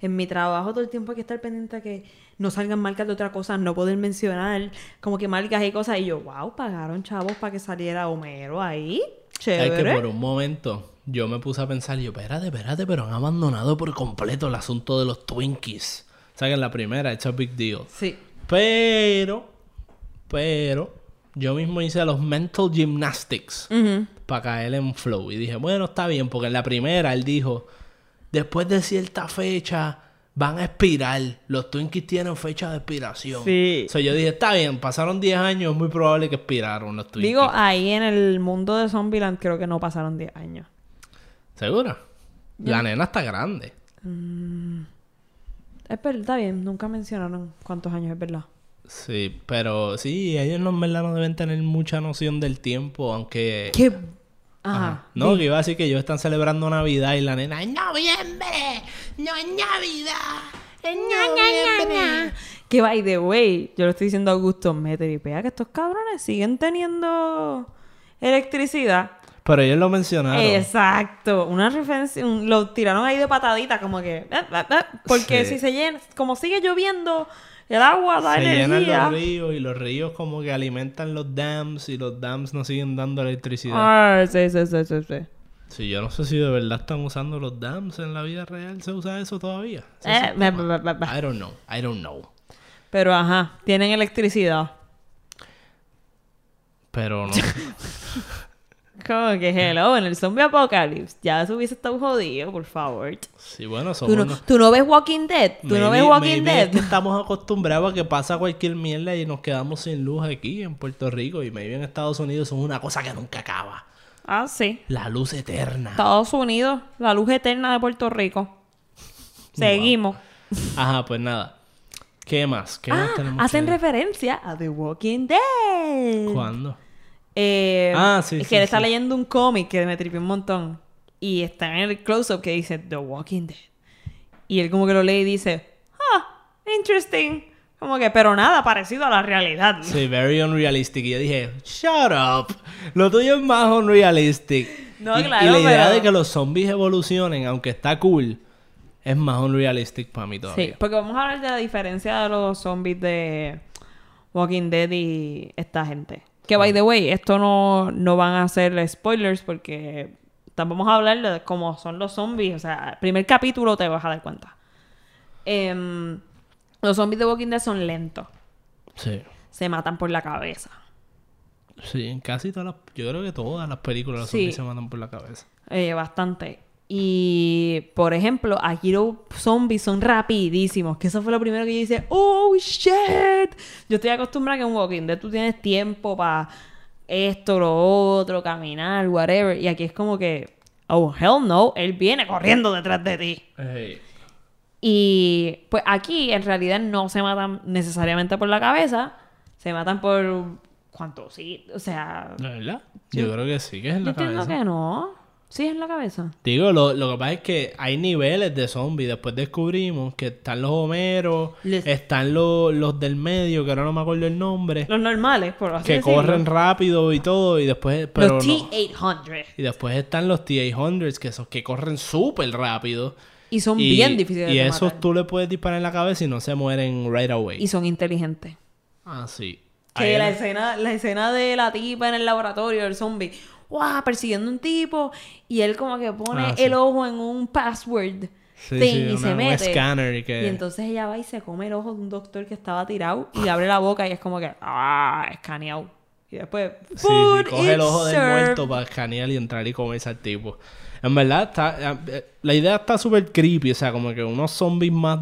en mi trabajo todo el tiempo hay que estar pendiente a que no salgan marcas de otra cosa, no poder mencionar como que marcas y cosas. Y yo, wow, pagaron chavos para que saliera Homero ahí. Es que por un momento yo me puse a pensar, yo, espérate, espérate, pero han abandonado por completo el asunto de los Twinkies. O sea que en la primera, it's a big deal. Sí. Pero, pero, yo mismo hice los mental gymnastics para caer en flow. Y dije, bueno, está bien, porque en la primera él dijo, después de cierta fecha van a expirar. Los Twinkies tienen fecha de expiración. Sí. So, yo dije, está bien, pasaron 10 años, es muy probable que expiraron los Twinkies. Digo, ahí en el mundo de Zombieland creo que no pasaron 10 años. ¿Segura? La nena está grande. Es verdad, está bien, nunca mencionaron cuántos años es verdad. Sí, pero sí, ellos no, en verdad no deben tener mucha noción del tiempo, aunque... ¿Qué? Ajá. Ajá. No, que iba a decir que ellos están celebrando Navidad y la nena, ¡en noviembre! ¡No es Navidad! ¡En noviembre! Que by the way, yo le estoy diciendo a Augusto, me tripea que estos cabrones siguen teniendo electricidad. Pero ellos lo mencionaron. Exacto, una referencia, un- lo tiraron ahí de patadita, como que, eh, eh, eh, porque Sí. si se llena, como sigue lloviendo, el agua da Se llenan los ríos y los ríos como que alimentan los dams y los dams no siguen dando electricidad. Ah, sí, sí, sí, sí, sí. Sí, yo no sé si de verdad están usando los dams en la vida real. ¿Se usa eso todavía? ¿Se Eh, ba, ba, ba. I don't know. I don't know. Pero ajá, tienen electricidad. Pero no. Como que hello, en el zombie apocalypse. Ya eso hubiese estado jodido, por favor. Sí, bueno, ¿Tú somos... no, unos- tú no ves Walking Dead? ¿Tú no ves Walking Dead? es que estamos acostumbrados a que pasa cualquier mierda y nos quedamos sin luz aquí en Puerto Rico y maybe en Estados Unidos es una cosa que nunca acaba. Ah, sí. La luz eterna. Estados Unidos, la luz eterna de Puerto Rico. Seguimos. Ajá, pues nada. ¿Qué más? ¿Qué más Ah, tenemos? hacen que- referencia a The Walking Dead. ¿Cuándo? Eh, Ah, sí, Es sí, que él está sí. leyendo un cómic que me tripió un montón. Y está en el close-up que dice The Walking Dead. Y él como que lo lee y dice, ah, interesting. Como que, pero nada parecido a la realidad. Sí, very unrealistic. Y yo dije, shut up. Lo tuyo es más unrealistic. No, y, y claro, la idea pero- de que los zombies evolucionen, aunque está cool, es más unrealistic para mí todavía. Sí, porque vamos a hablar de la diferencia de los zombies de Walking Dead y esta gente. Que, by the way, esto no, no van a ser spoilers porque vamos a hablar de cómo son los zombies. O sea, el primer capítulo te vas a dar cuenta. Em, los zombies de Walking Dead son lentos. Sí. Se matan por la cabeza. Sí, en casi todas las... Yo creo que todas las películas los Sí. zombies se matan por la cabeza. Eh, bastante. Y, por ejemplo, aquí los zombies son rapidísimos. Que eso fue lo primero que yo hice. ¡Oh, shit! Yo estoy acostumbrada a que en Walking Dead tú tienes tiempo para esto, lo otro, caminar, whatever. Y aquí es como que... Oh, hell no. Él viene corriendo detrás de ti. Y, pues, aquí en realidad no se matan necesariamente por la cabeza. Se matan por... ¿Cuánto? Sí, o sea... ¿De verdad? Yo creo que sí, que es en Yo la entiendo cabeza. que no. Sí, es en la cabeza. Digo, lo, lo que pasa es que hay niveles de zombies. Después descubrimos que están los homeros, Les- están los, los del medio, que ahora no me acuerdo el nombre, Los normales, por así que decirlo. corren rápido y todo, y después... Pero los no. T-800. Y después están los T-800, que esos que corren súper rápido. Y son Y, bien difíciles y de esos matar. tú le puedes disparar en la cabeza y no se mueren right away. Y son inteligentes. Ah, sí. Que Ahí la era- escena, la escena de la tipa en el laboratorio del zombie, ¡guau! persiguiendo un tipo y él como que pone Ah, sí. el ojo en un password Sí, thing sí, y una- se mete. y que- Y entonces ella va y se come el ojo de un doctor que estaba tirado y abre la boca y es como que ¡ah! escaneado. Y después "Food coge el ojo del served". muerto para escanear y entrar y comerse al tipo. En verdad, está, eh, la idea está súper creepy. O sea, como que unos zombies más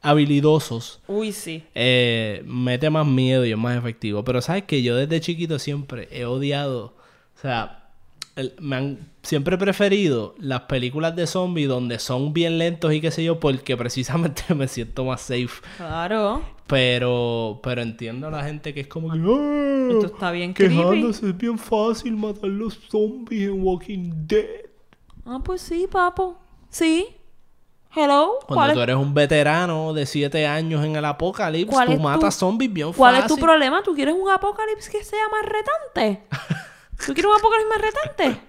habilidosos Uy, sí. eh, mete más miedo y es más efectivo. Pero sabes que yo desde chiquito siempre he odiado. O sea, el- me han siempre he preferido las películas de zombies donde son bien lentos y qué sé yo, porque precisamente me siento más safe. Claro. Pero, pero entiendo a la gente que es como que. "Ah, Esto está bien creepy". Quejándose, es bien fácil matar los zombies en Walking Dead. Ah, pues sí, papo. Sí. Hello. Cuando ¿Cuál tú es, eres un veterano de 7 años en el apocalipsis, ¿Cuál tú es tu- matas zombies bien ¿Cuál fácil. es tu problema? ¿Tú quieres un apocalipsis que sea más retante? ¿Tú quieres un apocalipsis más retante?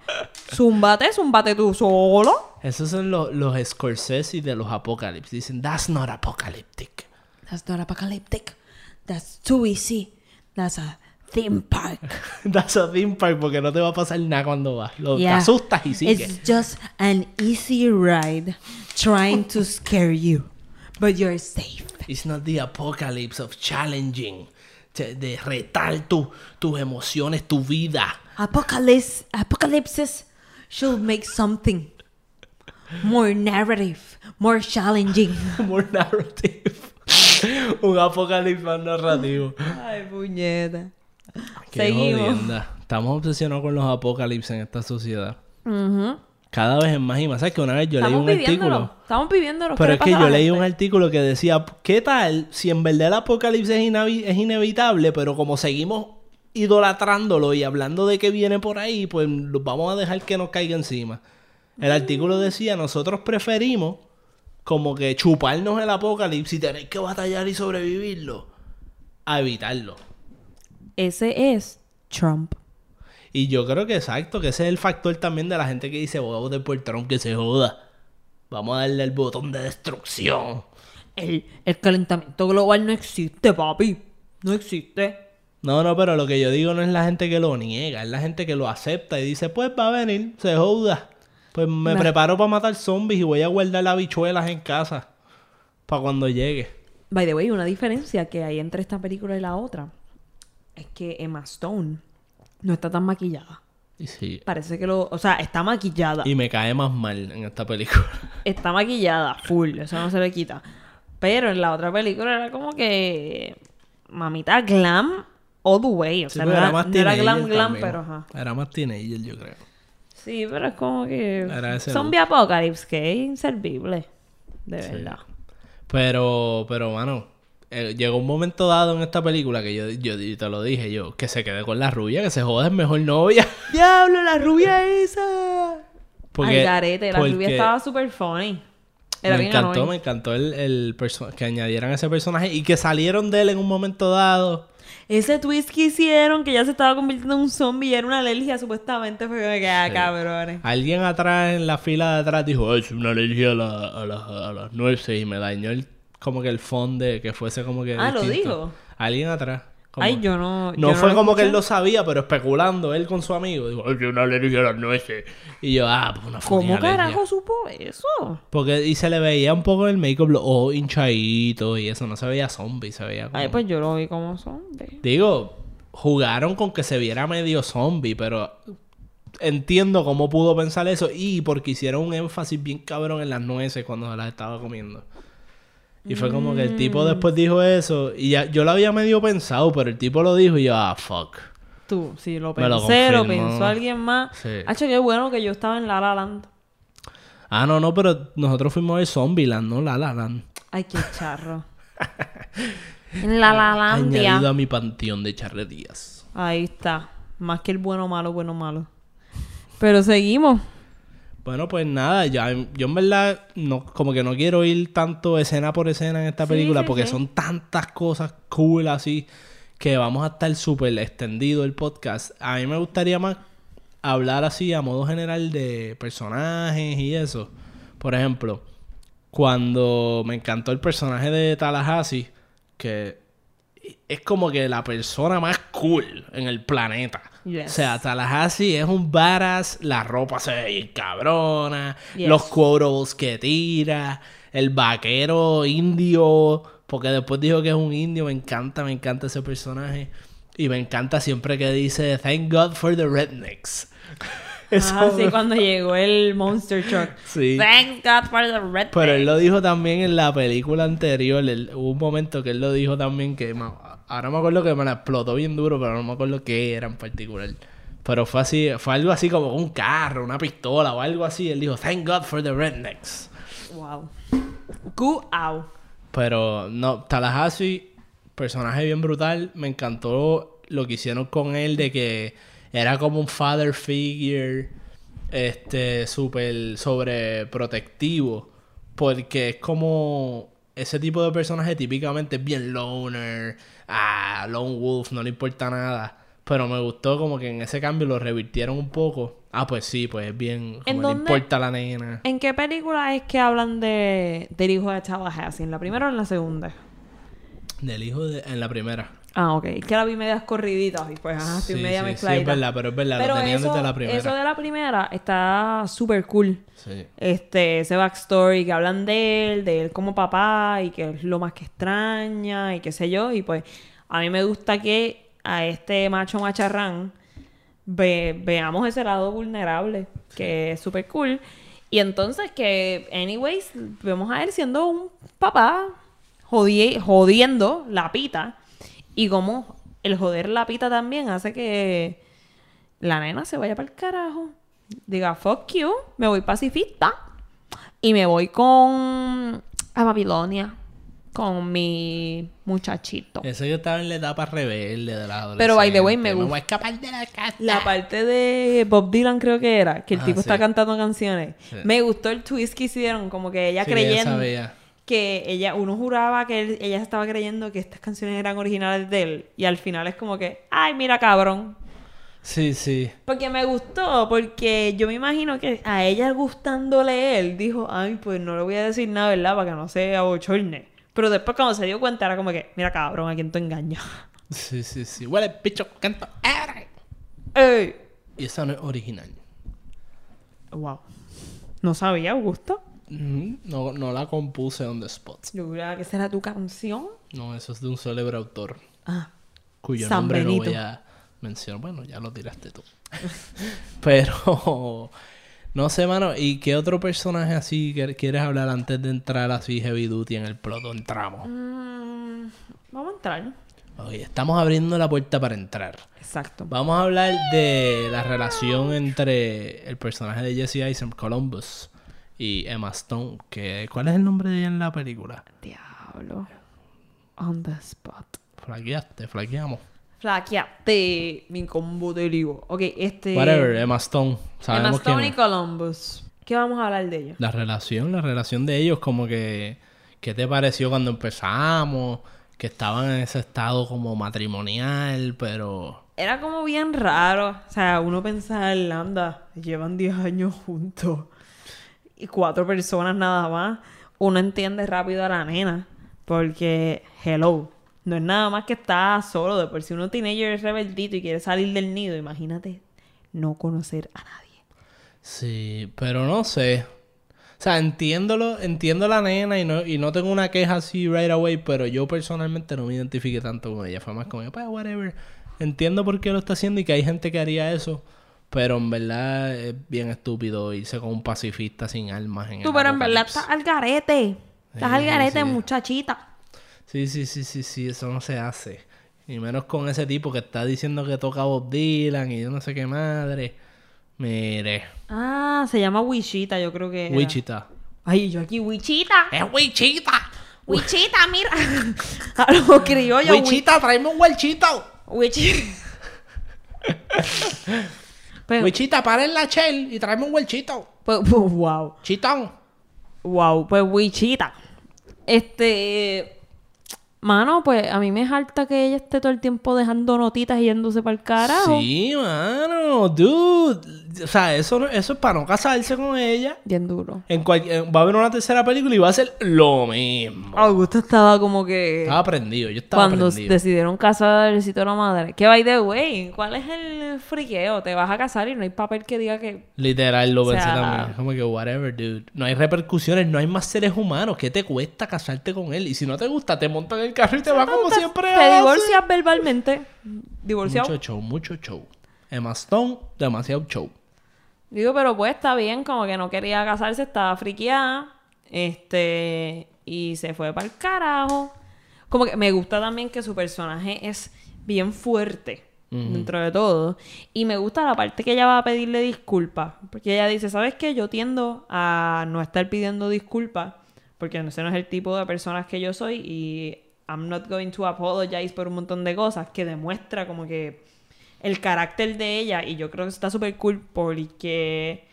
Zúmbate, zúmbate tú solo. Esos son los, los Scorsese de los apocalipsis. Dicen, that's not apocalyptic. That's not apocalyptic. That's too easy. That's a theme park. that's a theme park porque no te va a pasar nada cuando vas. Lo, Te Yeah. asustas y sigues. It's just an easy ride trying to scare you. But you're safe. It's not the apocalypse of challenging. De, de retar tu, tus emociones, tu vida. Apocalypse, apocalypses should make something more narrative, more challenging. More narrative. Un apocalipsis más narrativo. Ay, puñeta. Qué Seguimos. jodienda. Estamos obsesionados con los apocalipsis en esta sociedad. Cada vez es más y más. ¿Sabes que una vez yo leí Estamos un viviéndolo. artículo? Estamos viviéndolo. Pero ¿Qué es que yo leí un artículo que decía, ¿qué tal si en verdad el apocalipsis es inevitable, pero como seguimos idolatrándolo y hablando de que viene por ahí, pues vamos a dejar que nos caiga encima? El artículo decía, nosotros preferimos como que chuparnos el apocalipsis y tener que batallar y sobrevivirlo a evitarlo. Ese es Trump. Y yo creo que exacto, que ese es el factor también de la gente que dice, voy a votar por Trump, que se joda. Vamos a darle el botón de destrucción. El, el calentamiento global no existe, papi. No existe. No, no, pero lo que yo digo no es la gente que lo niega, es la gente que lo acepta y dice, pues va a venir, se joda. Pues me Nah. preparo para matar zombies y voy a guardar las habichuelas en casa para cuando llegue. By the way, una diferencia que hay entre esta película y la otra es que Emma Stone no está tan maquillada. Sí. Parece que lo... O sea, está maquillada. Y me cae más mal en esta película. Está maquillada, full. Eso no se le quita. Pero en la otra película era como que... Mamita glam all the way. O sea, no, era, no era glam glam, también. pero ajá. Era más teenager, yo creo. Sí, pero es como que... Era ese Zombie Apocalypse, que es inservible. De Sí. verdad. Pero, pero, mano, eh, llegó un momento dado en esta película que yo, yo, yo te lo dije yo, que se quede con la rubia, que se joda, es mejor novia. ¡Diablo, la rubia esa! Porque, Al garete, la rubia estaba súper funny. Era me encantó, annoying. me encantó el, el que añadieran ese personaje y que salieron de él en un momento dado. Ese twist que hicieron, que ya se estaba convirtiendo en un zombie y era una alergia, supuestamente fue que, ah, cabrones. Alguien atrás en la fila de atrás dijo, "Ay, es una alergia a, la- a, las- a las nueces y me dañó el, como que el fondo que fuese como que Ah, ¿lo distinto". dijo? Alguien atrás. Como- Ay, yo no. No yo fue como que él lo sabía, pero especulando él con su amigo. Dijo, "Ay, es una alergia a las nueces. Y yo, ah, pues una ¿Cómo alergia". carajo supo eso? Porque y se le veía un poco el make-up, los ojos hinchaditos y eso. No se veía zombie, se veía como... Ay, pues yo lo vi como zombie. Digo, jugaron con que se viera medio zombie, pero entiendo cómo pudo pensar eso y porque hicieron un énfasis bien cabrón en las nueces cuando se las estaba comiendo. Y fue como que el Mm. tipo después dijo eso y ya yo lo había medio pensado, pero el tipo lo dijo y yo, ah, fuck. Tú, sí, lo pensé, lo, pensó alguien más. Sí. Hacho, qué bueno que yo estaba en La La Land. Ah, no, no, pero nosotros fuimos ver Zombieland, no La La Land. Ay, qué charro. en La La Landia. Añadido a mi panteón de charrerías. Ahí está. Más que el bueno malo, bueno malo. Pero seguimos. Bueno, pues nada, ya, yo en verdad no, como que no quiero ir tanto escena por escena en esta Sí, película sí, porque sí. son tantas cosas cool así que vamos a estar súper extendido el podcast. A mí me gustaría más hablar así a modo general de personajes y eso. Por ejemplo, cuando me encantó el personaje de Tallahassee, que es como que la persona más cool en el planeta. Yes. O sea, Tallahassee es un badass, la ropa se ve bien cabrona, Yes. los quotables que tira, el vaquero indio, porque después dijo que es un indio, me encanta, me encanta ese personaje. Y me encanta siempre que dice, thank God for the rednecks. Eso Ah, sí, cuando llegó el Monster Truck. Sí. Thanks God for the red. Pero él lo dijo también en la película anterior. él- hubo un momento que él lo dijo también que... Ahora me acuerdo que me la explotó bien duro, pero no me acuerdo qué era en particular. Pero fue así, fue algo así como un carro, una pistola o algo así. Él dijo, thank God for the rednecks. Wow. Go out. Pero no, Tallahassee, personaje bien brutal. Me encantó lo que hicieron con él de que era como un father figure, este, súper sobreprotectivo. Porque es como ese tipo de personaje típicamente es bien loner, ah, lone wolf, no le importa nada. Pero me gustó como que en ese cambio lo revirtieron un poco. Ah, pues sí, pues es bien, ¿En como le dónde- importa a la nena. ¿En qué película es que hablan de del hijo de Tallahassee? ¿En la primera o en la segunda? Del hijo de, en la primera. Ah, ok. Es que la vi medias corriditas y pues ajá, estoy Sí, media sí, sí, es verdad, pero es verdad, Pero lo tenían eso, desde la primera. eso de la primera está súper cool. Sí. Este, ese backstory que hablan de él, de él como papá y que es lo más que extraña y qué sé yo. Y pues a mí me gusta que a este macho macharrán ve- veamos ese lado vulnerable, que es súper cool. Y entonces que, anyways, vemos a él siendo un papá jodi- jodiendo la pita. Y como el joder la pita también hace que la nena se vaya para el carajo. Diga, fuck you, me voy pacifista. Y me voy con a Babilonia. Con mi muchachito. Ese que estaba en la etapa rebelde de la adolescencia. Pero, by the way, me Me gusta. voy a escapar de la casa. La parte de Bob Dylan creo que era, que el Ah, tipo está cantando canciones. Sí. Me gustó el twist que hicieron, como que ella Sí, ella creyendo sabía. Que ella, uno juraba que él- ella estaba creyendo que estas canciones eran originales de él. Y al final es como que, ay, mira cabrón. Sí, sí. Porque me gustó, porque yo me imagino que a ella gustándole él, dijo, ay, pues no le voy a decir nada, ¿verdad? Para que no se abochorne. Pero después cuando se dio cuenta era como que, mira cabrón, a quién tú engañas. Sí, sí, sí. Huele bicho, canto. Y esa no es original. Wow. No sabía, Augusto. No, no la compuse on the spot. Yo juraba que esa era tu canción. No, eso es de un célebre autor. Ah. Cuyo San nombre Benito. no voy a, menciono. Bueno, ya lo tiraste tú. Pero, no sé, mano. ¿Y qué otro personaje así quieres hablar antes de entrar así heavy duty en el ploto? Entramos. Mm, vamos a entrar. Estamos abriendo la puerta para entrar. Exacto. Vamos a hablar de la relación entre el personaje de Jesse Eisenberg, Columbus, y Emma Stone. Que, ¿Cuál es el nombre de ella en la película? Diablo. On the spot. Flaqueaste, flaqueamos. Flaqueate, mi combo de ligo. Ok, este. Whatever, Emma Stone. Emma quién Stone y. Columbus. ¿Qué vamos a hablar de ellos? La relación, la relación de ellos, como que... ¿Qué te pareció cuando empezamos? Que estaban en ese estado como matrimonial, pero... Era como bien raro. O sea, uno pensaba, anda, llevan 10 años juntos. Y cuatro personas nada más. Uno entiende rápido a la nena. Porque, hello, no es nada más que está solo. De por si uno teenager es rebeldito y quiere salir del nido, imagínate no conocer a nadie. Sí, pero no sé. O sea, entiéndolo, entiendo la nena y no, y no tengo una queja así right away, pero yo personalmente no me identifiqué tanto con ella. Fue más como, pues, whatever. Entiendo por qué lo está haciendo y que hay gente que haría eso. Pero en verdad es bien estúpido irse con un pacifista sin armas en Tú, el pero en verdad estás al garete. Estás Sí, al garete, sí. muchachita. Sí, sí, sí, sí, sí, eso no se hace. Y menos con ese tipo que está diciendo que toca Bob Dylan y yo no sé qué madre. Mire, Ah, se llama Wichita, yo creo que. era. Wichita. Ay, yo aquí, Wichita. ¡Es Wichita! Wichita, mira. A los criollos. Wichita, tráeme un huelchito. Wichita. Wichita, para en la shell y tráeme un huelchito. pues, pues, wow. Chitón. Wow, pues Wichita. Este. Mano, pues a mí me harta que ella esté todo el tiempo dejando notitas y yéndose para el carajo. Sí, mano, dude. O sea, eso, eso es para no casarse con ella. Bien duro. En cual- en- va a haber una tercera película y va a ser lo mismo. Augusto estaba como que. Estaba prendido, yo estaba cuando prendido. decidieron casar el sitio de la madre. Que by the way, ¿cuál es el friqueo? Te vas a casar y no hay papel que diga que. Literal, lo O pensé también. Como que, whatever, dude. No hay repercusiones, no hay más seres humanos. ¿Qué te cuesta casarte con él? Y si no te gusta, te montan el carro y te va como te, siempre te hace. divorcias verbalmente. Divorciado. Mucho show, mucho show. Emma Stone, demasiado show. Digo, pero pues está bien, como que no quería casarse, estaba friqueada. Este. Y se fue para el carajo. Como que me gusta también que su personaje es bien fuerte. Dentro de todo. Y me gusta la parte que ella va a pedirle disculpas. Porque ella dice, ¿sabes qué? Yo tiendo a no estar pidiendo disculpas. Porque ese no es el tipo de personas que yo soy. Y I'm not going to apologize por un montón de cosas. Que demuestra como que el carácter de ella y yo creo que está súper cool porque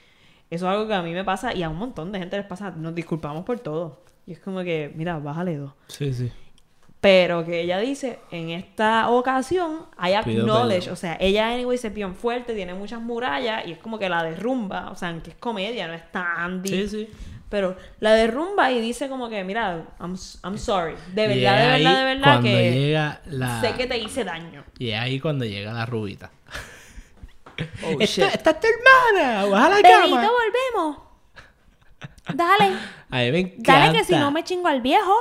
eso es algo que a mí me pasa y a un montón de gente les pasa, nos disculpamos por todo. Y es como que, mira, bájale dos. Sí, sí. Pero que ella dice, en esta ocasión, hay Pido acknowledge, o sea, ella anyway es bien fuerte, tiene muchas murallas y es como que la derrumba, o sea, aunque es comedia, no es tan deep. Sí, sí. Pero la derrumba y dice como que, mira, I'm, I'm sorry. De verdad, de verdad, de verdad que llega la... sé que te hice daño. Y es ahí cuando llega la rubita. Oh, esta, es tu hermana, baja la Bebito, cama. volvemos. Dale. A mí me encanta. Dale que si no me chingo al viejo.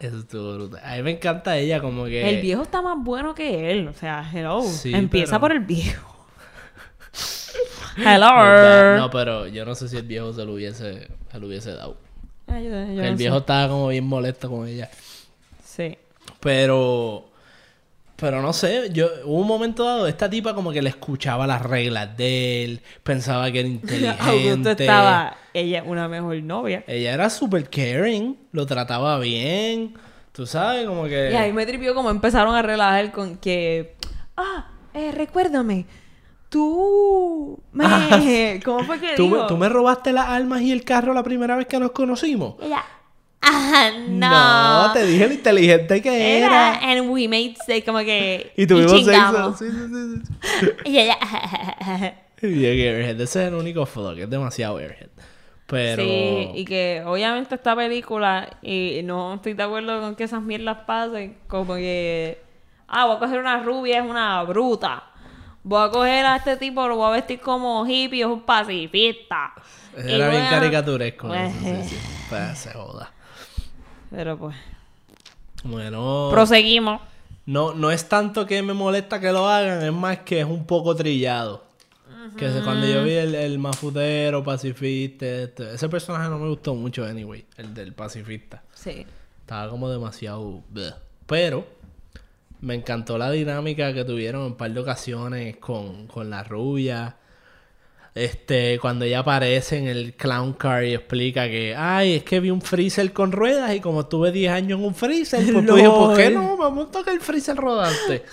Eso estuvo brutal. A mí me encanta ella como que... El viejo está más bueno que él. O sea, hello. Sí, Empieza pero- por el viejo. Hello. No, pero yo no sé si el viejo se lo hubiese, se lo hubiese dado. Ay, yo- yo el no viejo sé. estaba como bien molesto con ella. Sí. Pero... Pero no sé, yo hubo un momento dado, esta tipa como que le escuchaba las reglas de él, pensaba que era inteligente. Augusto estaba. Ella una mejor novia. Ella era súper caring, lo trataba bien, tú sabes, como que... Y ahí me tripió como empezaron a relajar con que. Ah, eh, recuérdame. Tú. Me. Ah, ¿Cómo fue que ¿Tú, dijo? tú me robaste las armas y el carro la primera vez que nos conocimos. Ella. Ah, no. te dije lo inteligente que Era. era. And we made sex, como que. Y tuvimos sexo. chingamos. Sí, sí, sí, sí. Y ella. Y Airhead, ese es el único foto que es demasiado Airhead. Pero. Sí, y que obviamente esta película, y no estoy de acuerdo con que esas mierdas pasen, como que, ah, voy a coger una rubia, es una bruta. Voy a coger a este tipo, lo voy a vestir como hippie, es un pacifista. Y Era bien caricaturesco. Pues, eso, sí, sí. Pues se joda. Pero pues, Bueno. proseguimos. No, no es tanto que me molesta que lo hagan, es más que es un poco trillado. Que se- cuando yo vi el, el mafutero, pacifista, este- ese personaje no me gustó mucho, anyway, el del pacifista. Sí. Estaba como demasiado... bleh. Pero me encantó la dinámica que tuvieron en un par de ocasiones con, con la rubia. Este, cuando ella aparece en el clown car y explica que, ay, es que vi un freezer con ruedas y como estuve 10 años en un freezer, pues tú dije, ¿por qué no? Vamos a tocar el freezer rodante.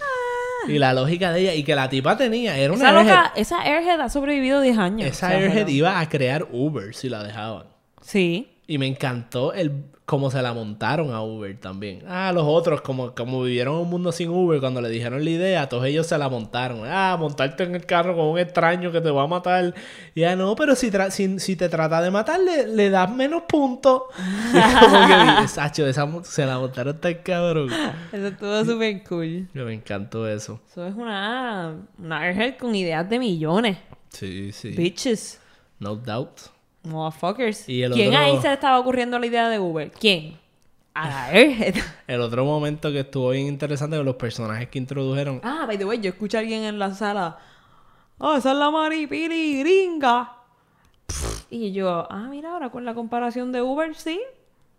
y la lógica de ella, y que la tipa tenía, era una Esa, airhead. loca, esa Airhead ha sobrevivido 10 años. Esa O sea, airhead pero- iba a crear Uber si la dejaban. Sí. Y me encantó el cómo se la montaron a Uber también. Ah, los otros, como, como vivieron un mundo sin Uber, cuando le dijeron la idea, todos ellos se la montaron. Ah, montarte en el carro con un extraño que te va a matar. Y ya no, pero si, tra- si, si te trata de matar, le, le das menos puntos. Y es como que, Sacho, esa se la montaron tan cabrón. Eso estuvo súper cool. Que Me encantó eso. Eso es una, una con ideas de millones. Sí, sí. Bitches. No doubt. Motherfuckers. Y el ¿Quién otro- ahí se le estaba ocurriendo la idea de Uber? ¿Quién? A. El otro momento que estuvo bien interesante con los personajes que introdujeron. ah, by the way, yo escuché a alguien en la sala. Oh, esa es la maripili gringa. Y yo, ah, mira, ahora con la comparación de Uber, sí.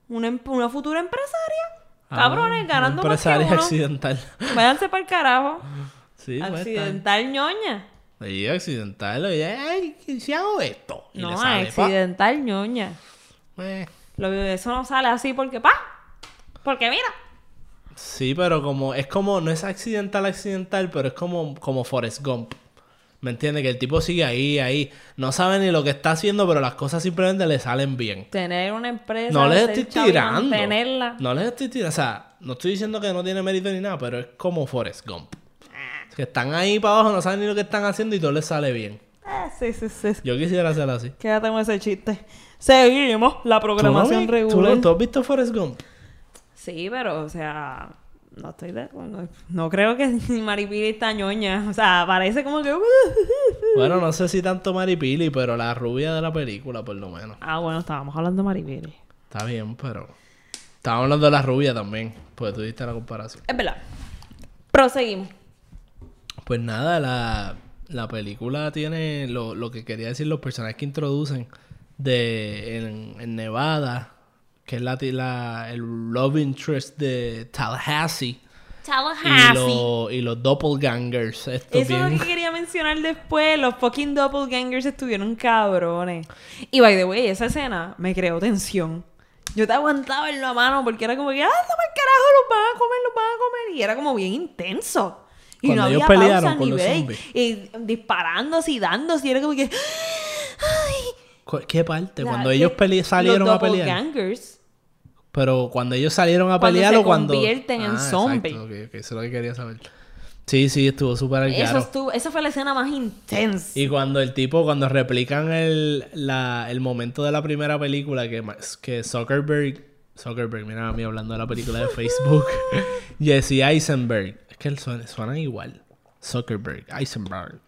Una, em- una futura empresaria. Cabrones, Ah, ganando más que empresaria uno. accidental. Váyanse para el carajo. Sí, pues, Accidental ñoña. Sí, accidental. Oye, ay, si hago esto. Y le No, sale, pa. accidental ñoña. Eh, Lo, eso no sale así porque, pa. Porque mira. Sí, pero como es como no es accidental accidental, pero es como como Forrest Gump. ¿Me entiendes? Que el tipo sigue ahí, ahí, no sabe ni lo que está haciendo, pero las cosas simplemente le salen bien. Tener una empresa. No les estoy tirando. Mantenerla. No les estoy tirando, o sea, no estoy diciendo que no tiene mérito ni nada, pero es como Forrest Gump. Que están ahí para abajo, no saben ni lo que están haciendo y todo les sale bien. Ah, sí, sí, sí. Yo quisiera hacer así. Quédate con ese chiste. Seguimos la ¿Tú no, programación vi- regular. ¿Tú, tú has visto Forrest Gump? Sí, pero, o sea, no estoy de acuerdo. No creo que Maripili está ñoña. O sea, parece como que. Bueno, no sé si tanto Maripili, pero la rubia de la película, por lo menos. Ah, bueno, estábamos hablando de Maripili. Está bien, pero. Estábamos hablando de la rubia también, pues tú diste la comparación. Es verdad. Proseguimos. Pues nada, la, la película tiene lo, lo que quería decir, los personajes que introducen de en, en Nevada, que es la, la- el love interest de Tallahassee. Y, lo- y los doppelgangers. Esto Eso es lo que quería mencionar después. Los fucking doppelgangers estuvieron cabrones. Y by the way, esa escena me creó tensión. Yo te aguantaba en la mano porque era como que, ¡ah, no el carajo! ¡Los van a comer, los van a comer! Y era como bien intenso. Y Cuando no ellos había pelearon pausa con ni los break. zombies. Y disparándose y dándose. Y era como que, ¡ay! ¿Qué parte? La- Cuando ellos que- pele- salieron los a pelear. doppelgangers Pero cuando ellos salieron a Cuando pelear se o cuando. convierten en Ah, zombie. exacto, ok, ok, Eso es lo que quería saber. Sí, sí, estuvo súper al Eso caro. estuvo, esa fue la escena más intensa. Y cuando el tipo, cuando replican el, la, el momento de la primera película que, ma- que Zuckerberg, Zuckerberg, mira a mí hablando de la película de Facebook, Jesse Eisenberg, es que él suena, suenan igual, Zuckerberg, Eisenberg.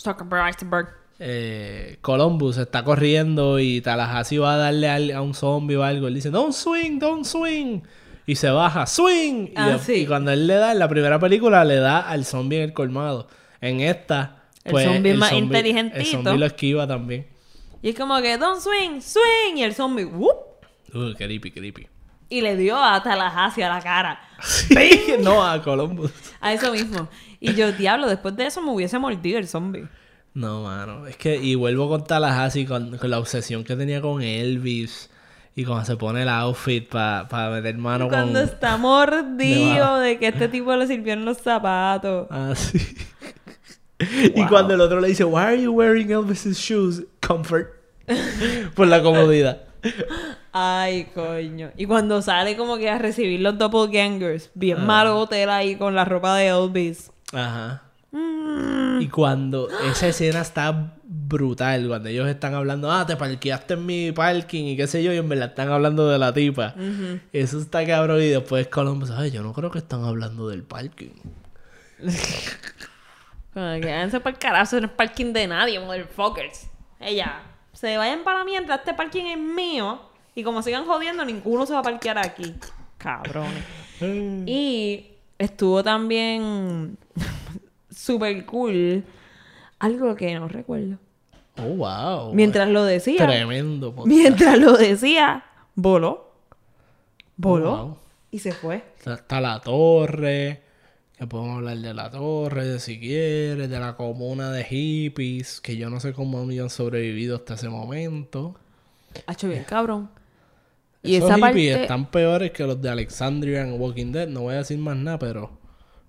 Zuckerberg, Eisenberg. Eh, Columbus está corriendo y Tallahassee va a darle al- a un zombie o algo. Él dice, don't swing, don't swing. Y se baja, swing. Y, Ah, sí. y cuando él le da, en la primera película, le da al zombie en el colmado. En esta, El pues, zombie más El inteligentito. zombie lo esquiva también. Y es como que, don't swing, swing. Y el zombie, whoop. Uh, creepy, creepy. Y le dio a Tallahassee a la cara. no, a Columbus. A eso mismo. Y yo, diablo, después de eso me hubiese mordido el zombie. No, mano. Es que, y vuelvo con Tallahassee, con, con la obsesión que tenía con Elvis. Y cuando se pone el outfit para meter mano Cuando con... está mordido de que este tipo le sirvieron los zapatos. Ah, sí. Y cuando el otro le dice, Why are you wearing Elvis's shoes? Comfort. Por la comodidad. Ay, coño. Y cuando sale como que a recibir los doppelgangers, bien Ah. malo hotel ahí con la ropa de Elvis. Ajá. Mm. Y cuando esa escena está brutal, cuando ellos están hablando, ah, te parqueaste en mi parking y qué sé yo, y en verdad están hablando de la tipa. Eso está cabrón. Y después Columbus, ay, yo no creo que están hablando del parking. Que para el carajo, no es parking de nadie, motherfuckers. Ella, se vayan para mientras este parking es mío. Y como sigan jodiendo, ninguno se va a parquear aquí. Cabrones. y estuvo también super cool. Algo que no recuerdo. Oh, wow. Mientras lo decía. Tremendo. podcast. Mientras lo decía, voló. Voló. Oh, wow. Y se fue. Está, está la torre. Que podemos hablar de la torre, de si quieres, de la comuna de hippies, que yo no sé cómo han sobrevivido hasta ese momento. Ha hecho bien, cabrón. Y Esos esa hippies parte. están peores que los de Alexandria en Walking Dead. No voy a decir más nada, pero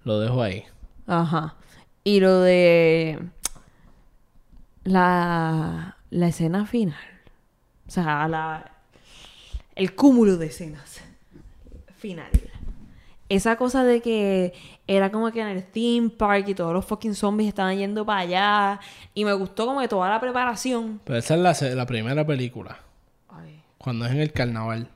lo dejo ahí. Ajá. Y lo de. La. La escena final. O sea, la. El cúmulo de escenas. Final. Esa cosa de que era como que en el theme park y todos los fucking zombies estaban yendo para allá. Y me gustó como que toda la preparación. Pero esa es la, la primera película. Cuando es en el carnaval.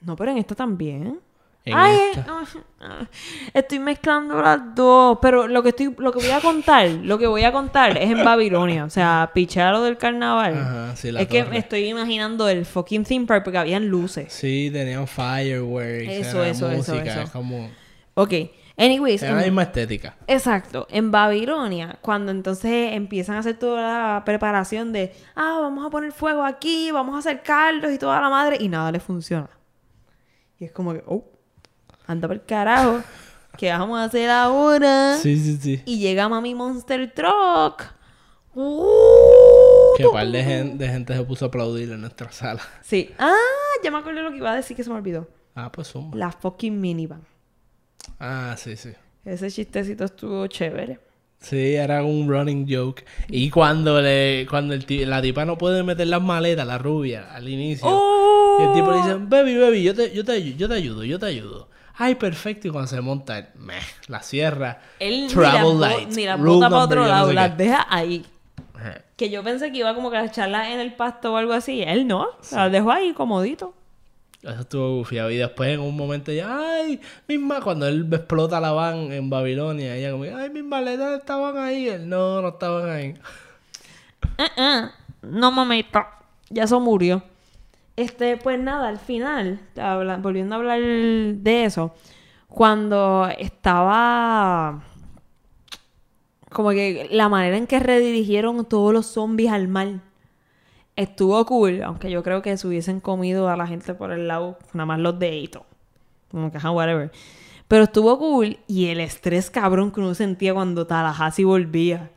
No, pero en esta también. En Ay, esta. no, ah, estoy mezclando las dos. Pero lo que estoy, lo que voy a contar, lo que voy a contar es en Babilonia. O sea, pichar lo del carnaval. Ajá, sí, la es que me estoy imaginando el fucking theme park porque habían luces. Sí, tenían fireworks. Eso, eso, eso, eso. es como... Ok. Anyways. Era la en- misma estética. Exacto. En Babilonia, cuando entonces empiezan a hacer toda la preparación de, ah, vamos a poner fuego aquí, vamos a acercarlos y toda la madre, y nada le funciona. Y es como que, oh, anda por el carajo, ¿qué vamos a hacer ahora? Sí, sí, sí. Y llega Mami Monster Truck. Uh, Que par de, gen- de gente se puso a aplaudir en nuestra sala. Sí. Ah, ya me acordé lo que iba a decir que se me olvidó. Ah, pues zumba. La fucking minivan. Ah, sí, sí. Ese chistecito estuvo chévere. Sí, era un running joke. Y cuando le, cuando el la tipa no puede meter las maletas, la rubia, al inicio. ¡Oh! Y el tipo le dice, baby, baby, yo te, yo te, yo te ayudo, yo te ayudo. Ay, perfecto. Y cuando se monta, meh, la cierra. Él Travel lights, ni las rule bota para otro no lado, sé las deja ahí. Ajá. Que yo pensé que iba como que a echarlas en el pasto o algo así. Él no, las dejó ahí comodito. Eso estuvo gufiado. Y después en un momento ya, ay, misma, cuando él explota la van en Babilonia, ella como, ay, mis maletas estaban ahí. Él, no, no estaban ahí. No mamita, ya eso murió. Este, pues nada, al final, volviendo a hablar de eso, cuando estaba como que la manera en que redirigieron todos los zombies al mar estuvo cool, aunque yo creo que se hubiesen comido a la gente por el lado, nada más los deditos, como que whatever. Pero estuvo cool y el estrés cabrón que uno sentía cuando Tallahassee volvía,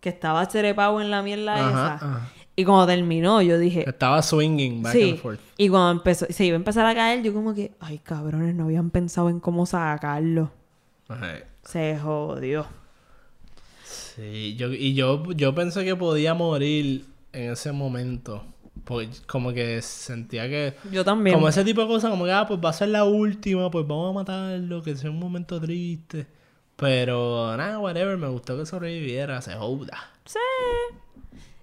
que estaba cerepado en la mierda Ajá, esa. ajá. Y cuando terminó, yo dije, Estaba swinging back sí. and forth. Y cuando empezó, se iba a empezar a caer, yo como que, ay cabrones, no habían pensado en cómo sacarlo. Ajá. Se jodió. Sí, yo, y yo, yo pensé que podía morir en ese momento. Porque como que sentía que... Yo también. Como ese tipo de cosas, como que, ah, pues va a ser la última, pues vamos a matarlo, que sea un momento triste. Pero, nada, whatever, me gustó que sobreviviera, se joda. Sí.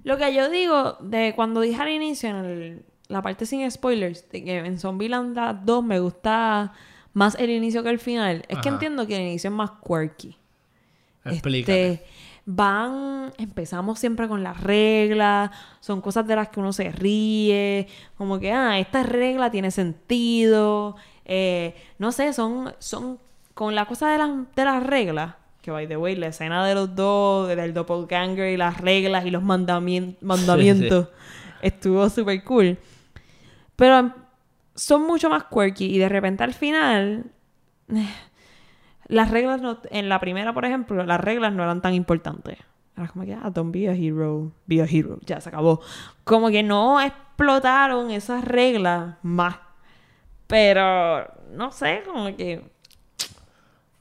Lo que yo digo de cuando dije al inicio, en el- la parte sin spoilers, de que en Zombieland 2 me gusta más el inicio que el final, es que entiendo que el inicio es más quirky. Explícate. Este, van, empezamos siempre con las reglas, son cosas de las que uno se ríe, como que, ah, esta regla tiene sentido, eh, no sé, son, son, con la cosa de las, de las reglas, que by the way, la escena de los dos, del doppelganger y las reglas y los mandamien- mandamientos, estuvo súper cool. Pero em, son mucho más quirky y de repente al final las reglas no, en la primera, por ejemplo, las reglas no eran tan importantes. Era como que, ah, don't be a hero, be a hero. Ya se acabó. Como que no explotaron esas reglas más. Pero, no sé, como que...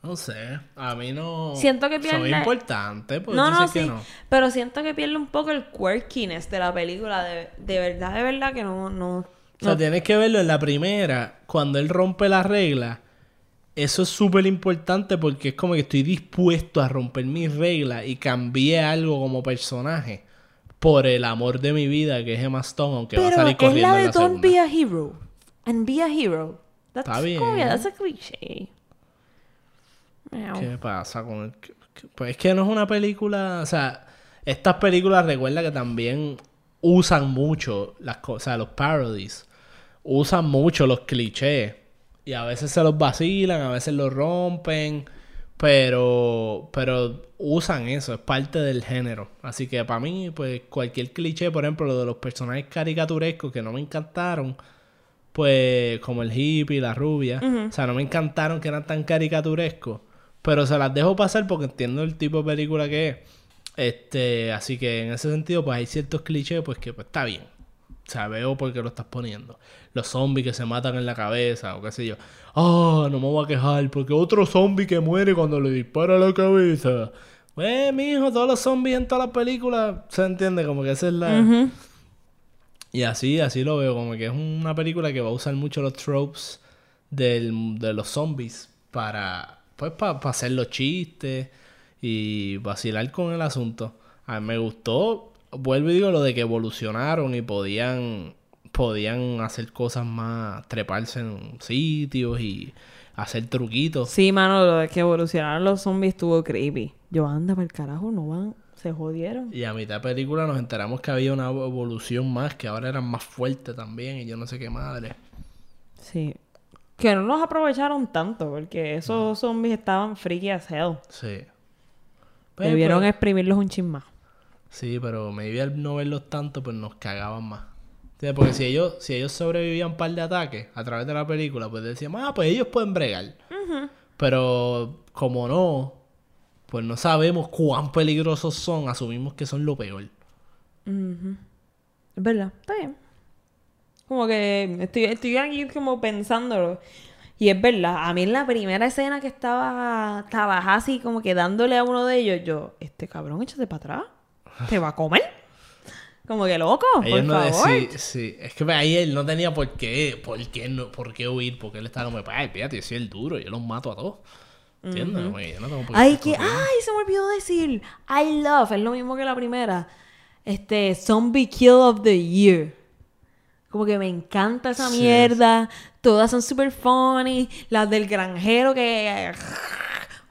No sé, a mí no... Siento que Son pierde- importantes, pues no, no, dices que sí. no. Pero siento que pierde un poco el quirkiness de la película. De, de verdad, de verdad que no... no, O sea, no- tienes que verlo en la primera, cuando él rompe la regla. Eso es súper importante porque es como que estoy dispuesto a romper mis reglas y cambié algo como personaje por el amor de mi vida, que es Emma Stone, aunque va a Pero salir es corriendo la en de la Don't segunda. be a hero. And be a hero. That's, Está bien. que that's a cliché. ¿Qué pasa con el... Pues es que no es una película... O sea, estas películas recuerda que también usan mucho las cosas, los parodies. Usan mucho los clichés. Y a veces se los vacilan, a veces los rompen. Pero, pero usan eso, es parte del género. Así que para mí, pues cualquier cliché, por ejemplo, lo de los personajes caricaturescos que no me encantaron, pues como el hippie, la rubia, o sea, no me encantaron que eran tan caricaturescos. Pero se las dejo pasar porque entiendo el tipo de película que es. Este, así que en ese sentido, pues hay ciertos clichés, pues que pues, está bien. O sea, veo por qué lo estás poniendo. Los zombies que se matan en la cabeza o qué sé yo. Ah, no me voy a quejar porque otro zombie que muere cuando le dispara la cabeza. Pues, mijo, todos los zombies en todas las películas se entiende como que esa es la... Y así, así lo veo, como que es una película que va a usar mucho los tropes del- de los zombies para, pues, para hacer los chistes y vacilar con el asunto. A mí me gustó, vuelvo y digo lo de que evolucionaron y podían, podían hacer cosas más, treparse en sitios y hacer truquitos. Sí, mano, lo de que evolucionaron los zombies estuvo creepy. Yo, anda, para el carajo, no van. Se jodieron. Y a mitad de película nos enteramos que había una evolución más, que ahora eran más fuertes también y yo no sé qué madre. Sí. Que no los aprovecharon tanto, porque esos zombies estaban freaky as hell. Sí. Pues, Debieron pues, exprimirlos un chin más. Sí, pero maybe al no verlos tanto, pues nos cagaban más. Porque si ellos, si ellos sobrevivían un par de ataques a través de la película, pues decíamos, ah, pues ellos pueden bregar. Pero como no, pues no sabemos cuán peligrosos son, asumimos que son lo peor. Es verdad, está bien. Como que estoy, estoy aquí como pensándolo. Y es verdad, a mí en la primera escena que estaba, estaba así como que dándole a uno de ellos, yo, este cabrón, échate para atrás. ¿Te va a comer? Como que loco, Ellos por no favor. sí, sí. Es que ahí él no tenía por qué, por qué, no, por qué huir, porque él estaba como, ay, fíjate, yo soy el duro, yo los mato a todos. ¿Entiendes? Que yo no tengo por qué Ay, que, ay, se me olvidó decir. I love, es lo mismo que la primera. Este, Zombie Kill of the Year. Como que me encanta esa Sí. mierda. Todas son super funny. Las del granjero que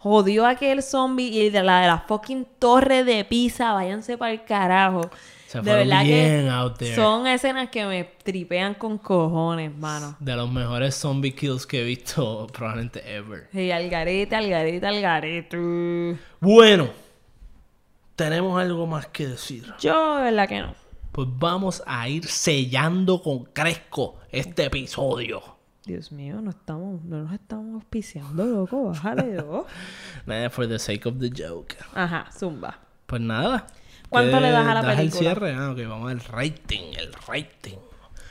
jodió a aquel zombie. Y de la de la fucking torre de pizza. Váyanse para el carajo. Se de verdad bien que out there. son escenas que me tripean con cojones, mano. De los mejores zombie kills que he visto probablemente ever. Y al garete, al garete, al garete. Bueno, tenemos algo más que decir. Yo, de verdad que no. Pues vamos a ir sellando con Cresco este episodio. Dios mío, no estamos, no nos estamos auspiciando, loco, bájale dos. Nada, for the sake of the joke. Ajá, zumba. Pues nada. ¿Cuánto ¿Qué le das a la das el película? cierre? Ah, ok, vamos al rating, el rating.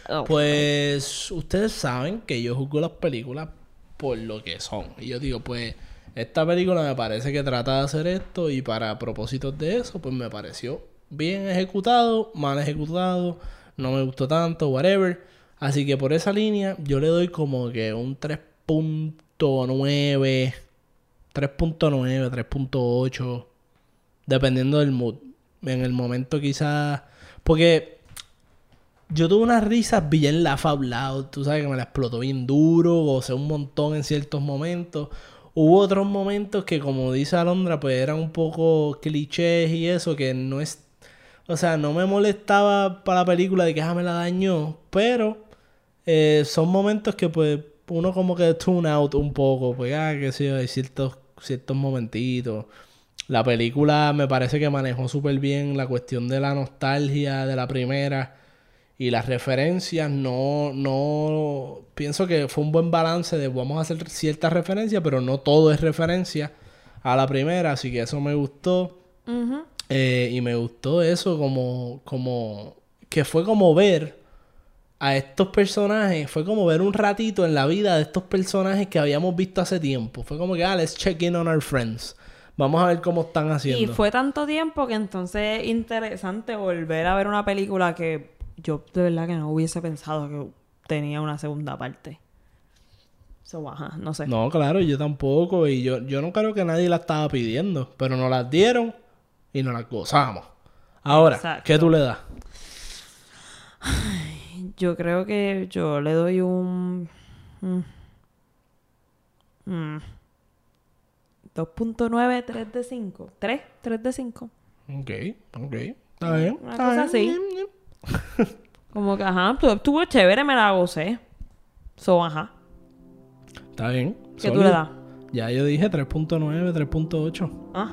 Oh. Pues ustedes saben que yo juzgo las películas por lo que son. Y yo digo, pues, esta película me parece que trata de hacer esto y para propósitos de eso, pues me pareció bien ejecutado, mal ejecutado, no me gustó tanto, whatever. Así que por esa línea yo le doy como que un 3.9, 3.9, 3.8, dependiendo del mood. En el momento quizás... Porque yo tuve unas risas bien laugh out loud. Tú sabes que me la explotó bien duro. Gocé un montón en ciertos momentos. Hubo otros momentos que, como dice Alondra, pues eran un poco clichés y eso, que no es. O sea, no me molestaba para la película de que ah, me la dañó. Pero eh, son momentos que, pues, uno como que tune out un poco. Pues, ah, que sí, hay ciertos, ciertos momentitos. La película me parece que manejó súper bien la cuestión de la nostalgia de la primera y las referencias. No, no. Pienso que fue un buen balance de vamos a hacer ciertas referencias, pero no todo es referencia a la primera, así que eso me gustó. Eh, y me gustó eso como, como. que fue como ver a estos personajes, fue como ver un ratito en la vida de estos personajes que habíamos visto hace tiempo. Fue como que, ah, let's check in on our friends. Vamos a ver cómo están haciendo. Y fue tanto tiempo que entonces es interesante volver a ver una película que yo de verdad que no hubiese pensado que tenía una segunda parte. So, ajá, no sé. No, claro, yo tampoco. Y yo, yo no creo que nadie la estaba pidiendo. Pero nos las dieron y nos las gozamos. Ahora, Exacto. ¿qué tú le das? Yo creo que yo le doy un... mm, mm, 2.9, 3 de 5. 3, 3 de 5. Ok, ok. Está bien. Una está cosa bien, así. bien, bien. Como que, ajá, tu- estuvo chévere, me la gocé. So, ajá. Está bien. ¿Qué tú sólido. le das? Ya yo dije 3.9, 3.8. Ah.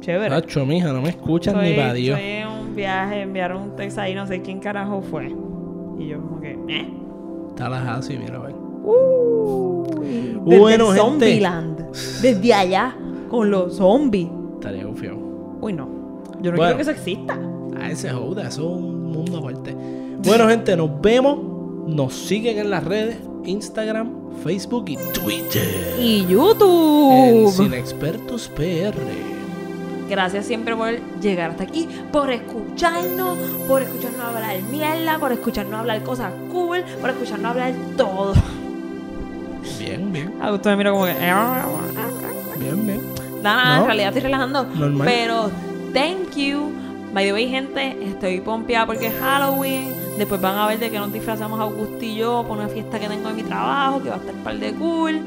Chévere. Tacho, mija, no me escuchan ni para Dios. En un viaje, enviaron un texto ahí, no sé quién carajo fue. Y yo como que, eh. Está la así, mira, a ver. Bueno, desde gente. Zombieland. Desde allá, con los zombies. Estaría confiado. Uy, no. Yo no Bueno. quiero que eso exista. Ah, ese joda, eso es un mundo aparte. Bueno, gente, nos vemos. Nos siguen en las redes: Instagram, Facebook y Twitter. Y En YouTube. Sin Expertos PR. Gracias siempre por llegar hasta aquí, por escucharnos, por escucharnos hablar mierda, por escucharnos hablar cosas cool, por escucharnos hablar todo. Bien, bien, Augusto me mira como que. bien, bien. Nada, No. en realidad estoy relajando. Normal. Pero, thank you. By the way, gente, estoy pompeada porque es Halloween. Después van a ver de que nos disfrazamos Augusto y yo por una fiesta que tengo en mi trabajo, que va a estar par de cool.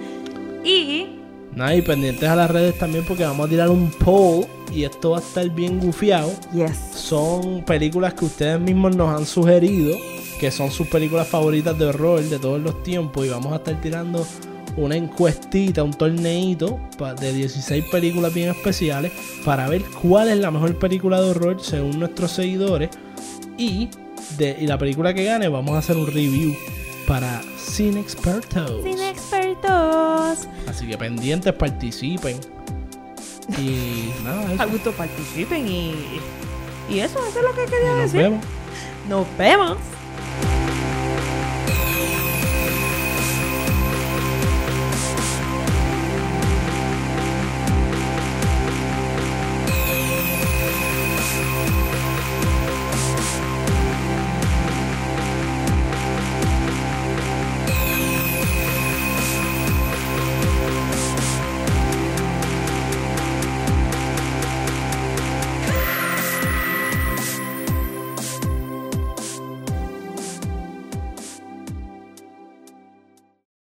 Y Nada, y pendientes a las redes también porque vamos a tirar un poll y esto va a estar bien gufiado. Yes. Son películas que ustedes mismos nos han sugerido, que son sus películas favoritas de horror de todos los tiempos y vamos a estar tirando una encuestita, un torneito de 16 películas bien especiales para ver cuál es la mejor película de horror según nuestros seguidores y de y la película que gane vamos a hacer un review para Expertos. Sin expertos. Así que pendientes, participen. Y nada, eso. Augusto, participen y. Y eso, eso es lo que quería Y nos decir. vemos. Nos vemos.